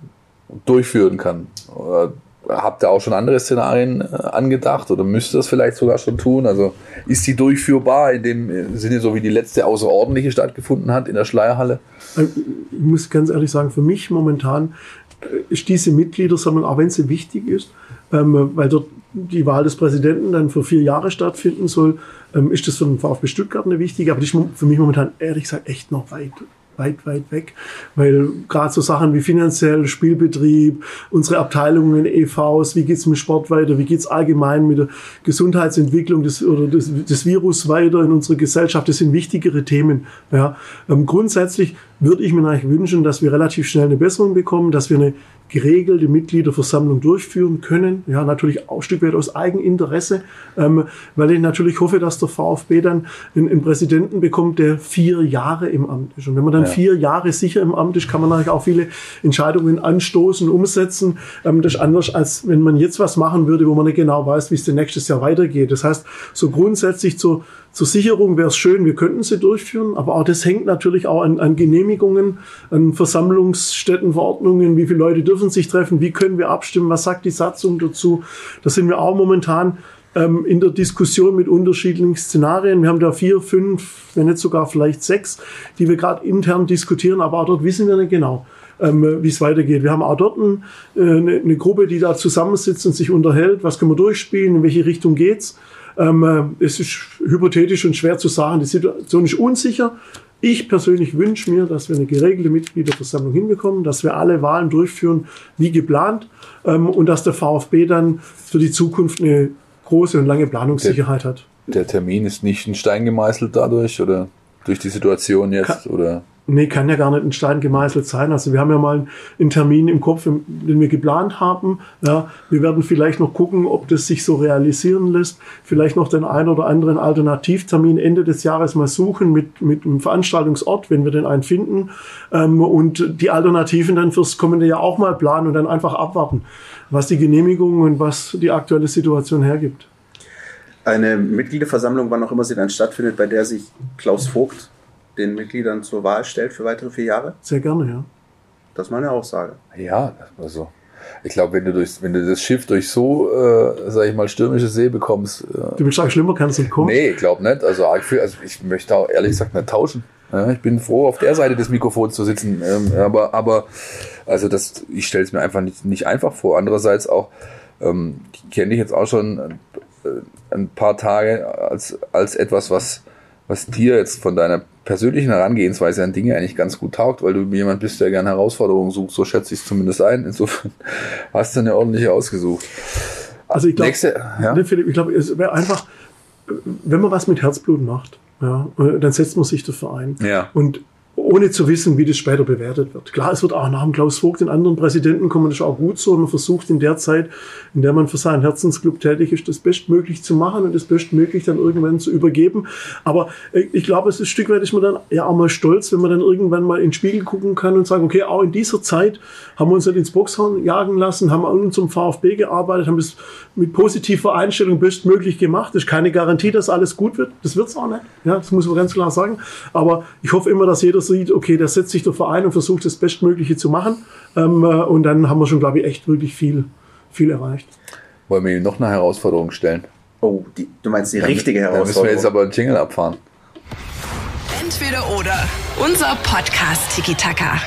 durchführen kann. Oder habt ihr auch schon andere Szenarien äh, angedacht oder müsst ihr das vielleicht sogar schon tun? Also ist die durchführbar in dem Sinne, so wie die letzte außerordentliche stattgefunden hat in der Schleierhalle? Also, ich muss ganz ehrlich sagen, für mich momentan äh, ist diese Mitgliedersammlung, auch wenn sie wichtig ist, ähm, weil dort die Wahl des Präsidenten dann für vier Jahre stattfinden soll, ähm, ist das für den VfB Stuttgart eine wichtige, aber die ist für mich momentan ehrlich gesagt echt noch weit weit, weit weg, weil gerade so Sachen wie finanziell, Spielbetrieb, unsere Abteilungen, EVs, wie geht's mit Sport weiter, wie geht's allgemein mit der Gesundheitsentwicklung des, oder des, des Virus weiter in unserer Gesellschaft, das sind wichtigere Themen. Ja. Ähm, grundsätzlich würde ich mir eigentlich wünschen, dass wir relativ schnell eine Besserung bekommen, dass wir eine geregelte Mitgliederversammlung durchführen können. Ja, natürlich auch ein Stück weit aus Eigeninteresse, ähm, weil ich natürlich hoffe, dass der VfB dann einen, einen, Präsidenten bekommt, der vier Jahre im Amt ist. Und wenn man dann ja. vier Jahre sicher im Amt ist, kann man natürlich auch viele Entscheidungen anstoßen, umsetzen. Ähm, das ist anders, als wenn man jetzt was machen würde, wo man nicht genau weiß, wie es denn nächstes Jahr weitergeht. Das heißt, so grundsätzlich zur zur Sicherung wäre es schön, wir könnten sie durchführen, aber auch das hängt natürlich auch an, an Genehmigungen, an Versammlungsstätten, Verordnungen, wie viele Leute dürfen sich treffen, wie können wir abstimmen, was sagt die Satzung dazu. Da sind wir auch momentan ähm, in der Diskussion mit unterschiedlichen Szenarien. Wir haben da vier, fünf, wenn nicht sogar vielleicht sechs, die wir gerade intern diskutieren, aber auch dort wissen wir nicht genau. Ähm, wie es weitergeht. Wir haben auch dort ein, äh, eine, eine Gruppe, die da zusammensitzt und sich unterhält. Was können wir durchspielen? In welche Richtung geht's? Ähm, äh, es ist hypothetisch und schwer zu sagen. Die Situation ist unsicher. Ich persönlich wünsche mir, dass wir eine geregelte Mitgliederversammlung hinbekommen, dass wir alle Wahlen durchführen wie geplant ähm, und dass der VfB dann für die Zukunft eine große und lange Planungssicherheit der, hat. Der Termin ist nicht in Stein gemeißelt dadurch oder durch die Situation jetzt? Kann, oder? Nee, kann ja gar nicht in Stein gemeißelt sein. Also wir haben ja mal einen Termin im Kopf, den wir geplant haben. Ja, wir werden vielleicht noch gucken, ob das sich so realisieren lässt. Vielleicht noch den einen oder anderen Alternativtermin Ende des Jahres mal suchen mit, mit einem Veranstaltungsort, wenn wir den einen finden. Ähm, und die Alternativen dann fürs kommende Jahr auch mal planen und dann einfach abwarten, was die Genehmigung und was die aktuelle Situation hergibt. Eine Mitgliederversammlung, wann auch immer sie dann stattfindet, bei der sich Klaus Vogt den Mitgliedern zur Wahl stellt für weitere vier Jahre? Sehr gerne, ja. Das ist meine Aussage. Ja, also ich glaube, wenn du durch, wenn du das Schiff durch so, äh, sag ich mal, stürmische See bekommst. Äh, du willst sagen, schlimmer kannst du nicht kommen? Nee, ich glaube nicht. Also, ich, also ich möchte auch ehrlich gesagt nicht tauschen. Ja, ich bin froh, auf der Seite des Mikrofons zu sitzen. Ähm, aber, aber, also das, ich stelle es mir einfach nicht, nicht einfach vor. Andererseits auch, ähm, ich kenne dich jetzt auch schon äh, ein paar Tage als, als etwas, was, was dir jetzt von deiner persönlichen Herangehensweise an Dinge eigentlich ganz gut taugt, weil du jemand bist, der gerne Herausforderungen sucht. So schätze ich es zumindest ein. Insofern (laughs) hast du eine ordentliche ausgesucht. Also ich glaube, ja? Ich glaube, es wäre einfach, wenn man was mit Herzblut macht, ja, dann setzt man sich dafür ein. Ja. Und ohne zu wissen, wie das später bewertet wird. Klar, es wird auch nach dem Klaus Vogt den anderen Präsidenten kommen, das ist auch gut so. Man versucht in der Zeit, in der man für seinen Herzensclub tätig ist, das bestmöglich zu machen und das bestmöglich dann irgendwann zu übergeben. Aber ich glaube, es ist ein Stück weit ist man dann ja auch mal stolz, wenn man dann irgendwann mal in den Spiegel gucken kann und sagen, okay, auch in dieser Zeit haben wir uns nicht ins Boxhorn jagen lassen, haben an unserem VfB gearbeitet, haben das mit positiver Einstellung bestmöglich gemacht. Das ist keine Garantie, dass alles gut wird. Das wird es auch nicht. Ja, das muss man ganz klar sagen. Aber ich hoffe immer, dass jeder sieht, okay, da setzt sich der Verein und versucht das Bestmögliche zu machen. Ähm, äh, und dann haben wir schon, glaube ich, echt wirklich viel, viel erreicht. Wollen wir ihm noch eine Herausforderung stellen? Oh, die, du meinst die richtige dann, Herausforderung? Dann müssen wir jetzt aber einen Jingle abfahren. Entweder oder. Unser Podcast Tiki Taka.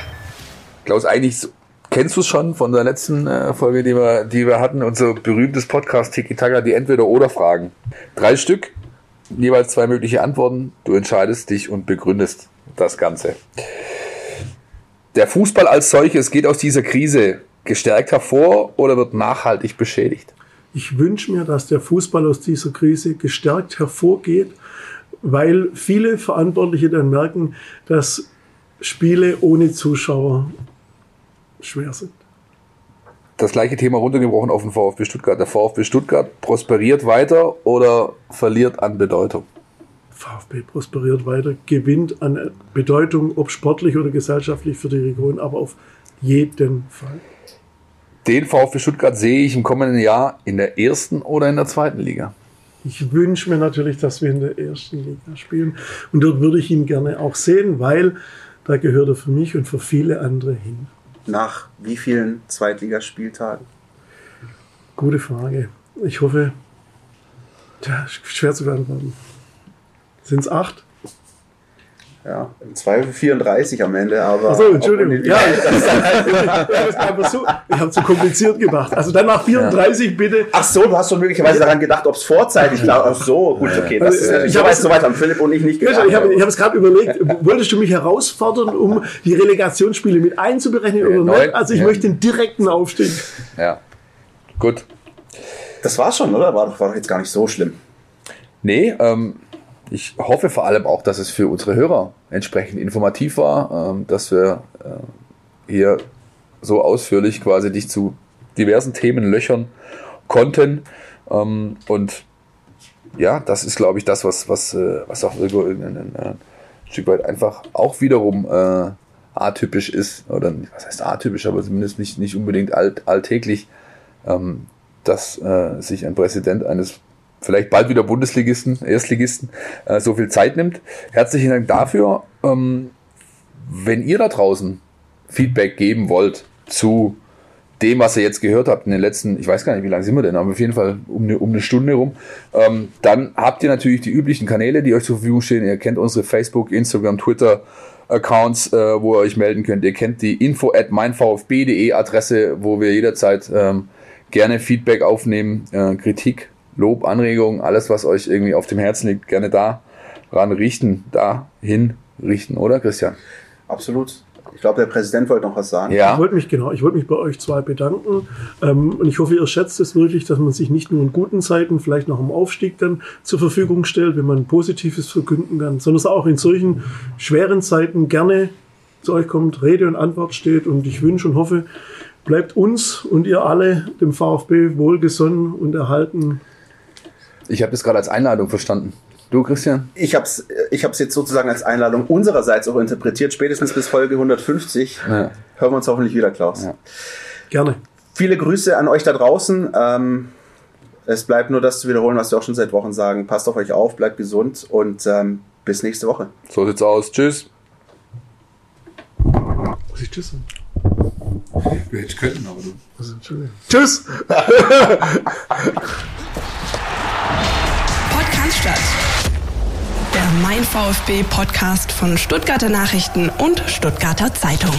Klaus, eigentlich kennst du es schon von der letzten äh, Folge, die wir, die wir hatten, unser berühmtes Podcast Tiki Taka, die Entweder-Oder-Fragen. Drei Stück, jeweils zwei mögliche Antworten. Du entscheidest dich und begründest das Ganze. Der Fußball als solches geht aus dieser Krise gestärkt hervor oder wird nachhaltig beschädigt? Ich wünsche mir, dass der Fußball aus dieser Krise gestärkt hervorgeht, weil viele Verantwortliche dann merken, dass Spiele ohne Zuschauer schwer sind. Das gleiche Thema runtergebrochen auf den VfB Stuttgart. Der VfB Stuttgart prosperiert weiter oder verliert an Bedeutung? VfB prosperiert weiter, gewinnt an Bedeutung, ob sportlich oder gesellschaftlich für die Region, aber auf jeden Fall. Den VfB Stuttgart sehe ich im kommenden Jahr in der ersten oder in der zweiten Liga. Ich wünsche mir natürlich, dass wir in der ersten Liga spielen. Und dort würde ich ihn gerne auch sehen, weil da gehört er für mich und für viele andere hin. Nach wie vielen Zweitligaspieltagen? Gute Frage. Ich hoffe, ja, schwer zu beantworten. Sind es acht? Ja, im Zweifel 34 am Ende, aber. Achso, Entschuldigung. Ja, ich habe zu kompliziert gemacht. Also dann nach 34 ja. bitte. Ach so, du hast schon möglicherweise daran gedacht, ob es vorzeitig war. Ach so, gut, okay. Das ist, ich habe es soweit haben Philipp und ich nicht gedacht. Ich habe hab es gerade überlegt, wolltest du mich herausfordern, um die Relegationsspiele mit einzuberechnen oder Neun, nicht? Also ich ja. möchte den direkten Aufstieg. Ja, gut. Das war's schon, oder? War doch, war doch jetzt gar nicht so schlimm. Nee, ähm, ich hoffe vor allem auch, dass es für unsere Hörer entsprechend informativ war, ähm, dass wir äh, hier so ausführlich quasi dich zu diversen Themen löchern konnten. Ähm, und ja, das ist, glaube ich, das, was, was, äh, was auch irgendwo ein, ein Stück weit einfach auch wiederum äh, atypisch ist, oder was heißt atypisch, aber zumindest nicht, nicht unbedingt alt, alltäglich, ähm, dass äh, sich ein Präsident eines vielleicht bald wieder Bundesligisten, Erstligisten, äh, so viel Zeit nimmt. Herzlichen Dank dafür. Ähm, wenn ihr da draußen Feedback geben wollt zu dem, was ihr jetzt gehört habt in den letzten, ich weiß gar nicht, wie lange sind wir denn, aber auf jeden Fall um eine, um eine Stunde rum, ähm, dann habt ihr natürlich die üblichen Kanäle, die euch zur Verfügung stehen. Ihr kennt unsere Facebook, Instagram, Twitter, Accounts, äh, wo ihr euch melden könnt. Ihr kennt die info at meinvfb.de Adresse, wo wir jederzeit ähm, gerne Feedback aufnehmen, äh, Kritik Lob, Anregungen, alles, was euch irgendwie auf dem Herzen liegt, gerne da ran richten, dahin richten, oder Christian? Absolut. Ich glaube, der Präsident wollte noch was sagen. Ja. Ich wollte mich, genau, ich wollte mich bei euch zwei bedanken. Ähm, und ich hoffe, ihr schätzt es wirklich, dass man sich nicht nur in guten Zeiten, vielleicht noch im Aufstieg dann zur Verfügung stellt, wenn man Positives verkünden kann, sondern dass auch in solchen schweren Zeiten gerne zu euch kommt, Rede und Antwort steht. Und ich wünsche und hoffe, bleibt uns und ihr alle dem VfB wohlgesonnen und erhalten ich habe das gerade als Einladung verstanden. Du, Christian? Ich habe es ich hab's jetzt sozusagen als Einladung unsererseits auch interpretiert. Spätestens bis Folge 150 ja. hören wir uns hoffentlich wieder, Klaus. Ja. Gerne. Viele Grüße an euch da draußen. Ähm, es bleibt nur das zu wiederholen, was wir auch schon seit Wochen sagen. Passt auf euch auf, bleibt gesund und ähm, bis nächste Woche. So sieht's aus. Tschüss. Muss ich tschüss sagen? Du hättest können, aber du. Also, Tschüss! (laughs) Cannstatt. Der Mein VfB Podcast von Stuttgarter Nachrichten und Stuttgarter Zeitung.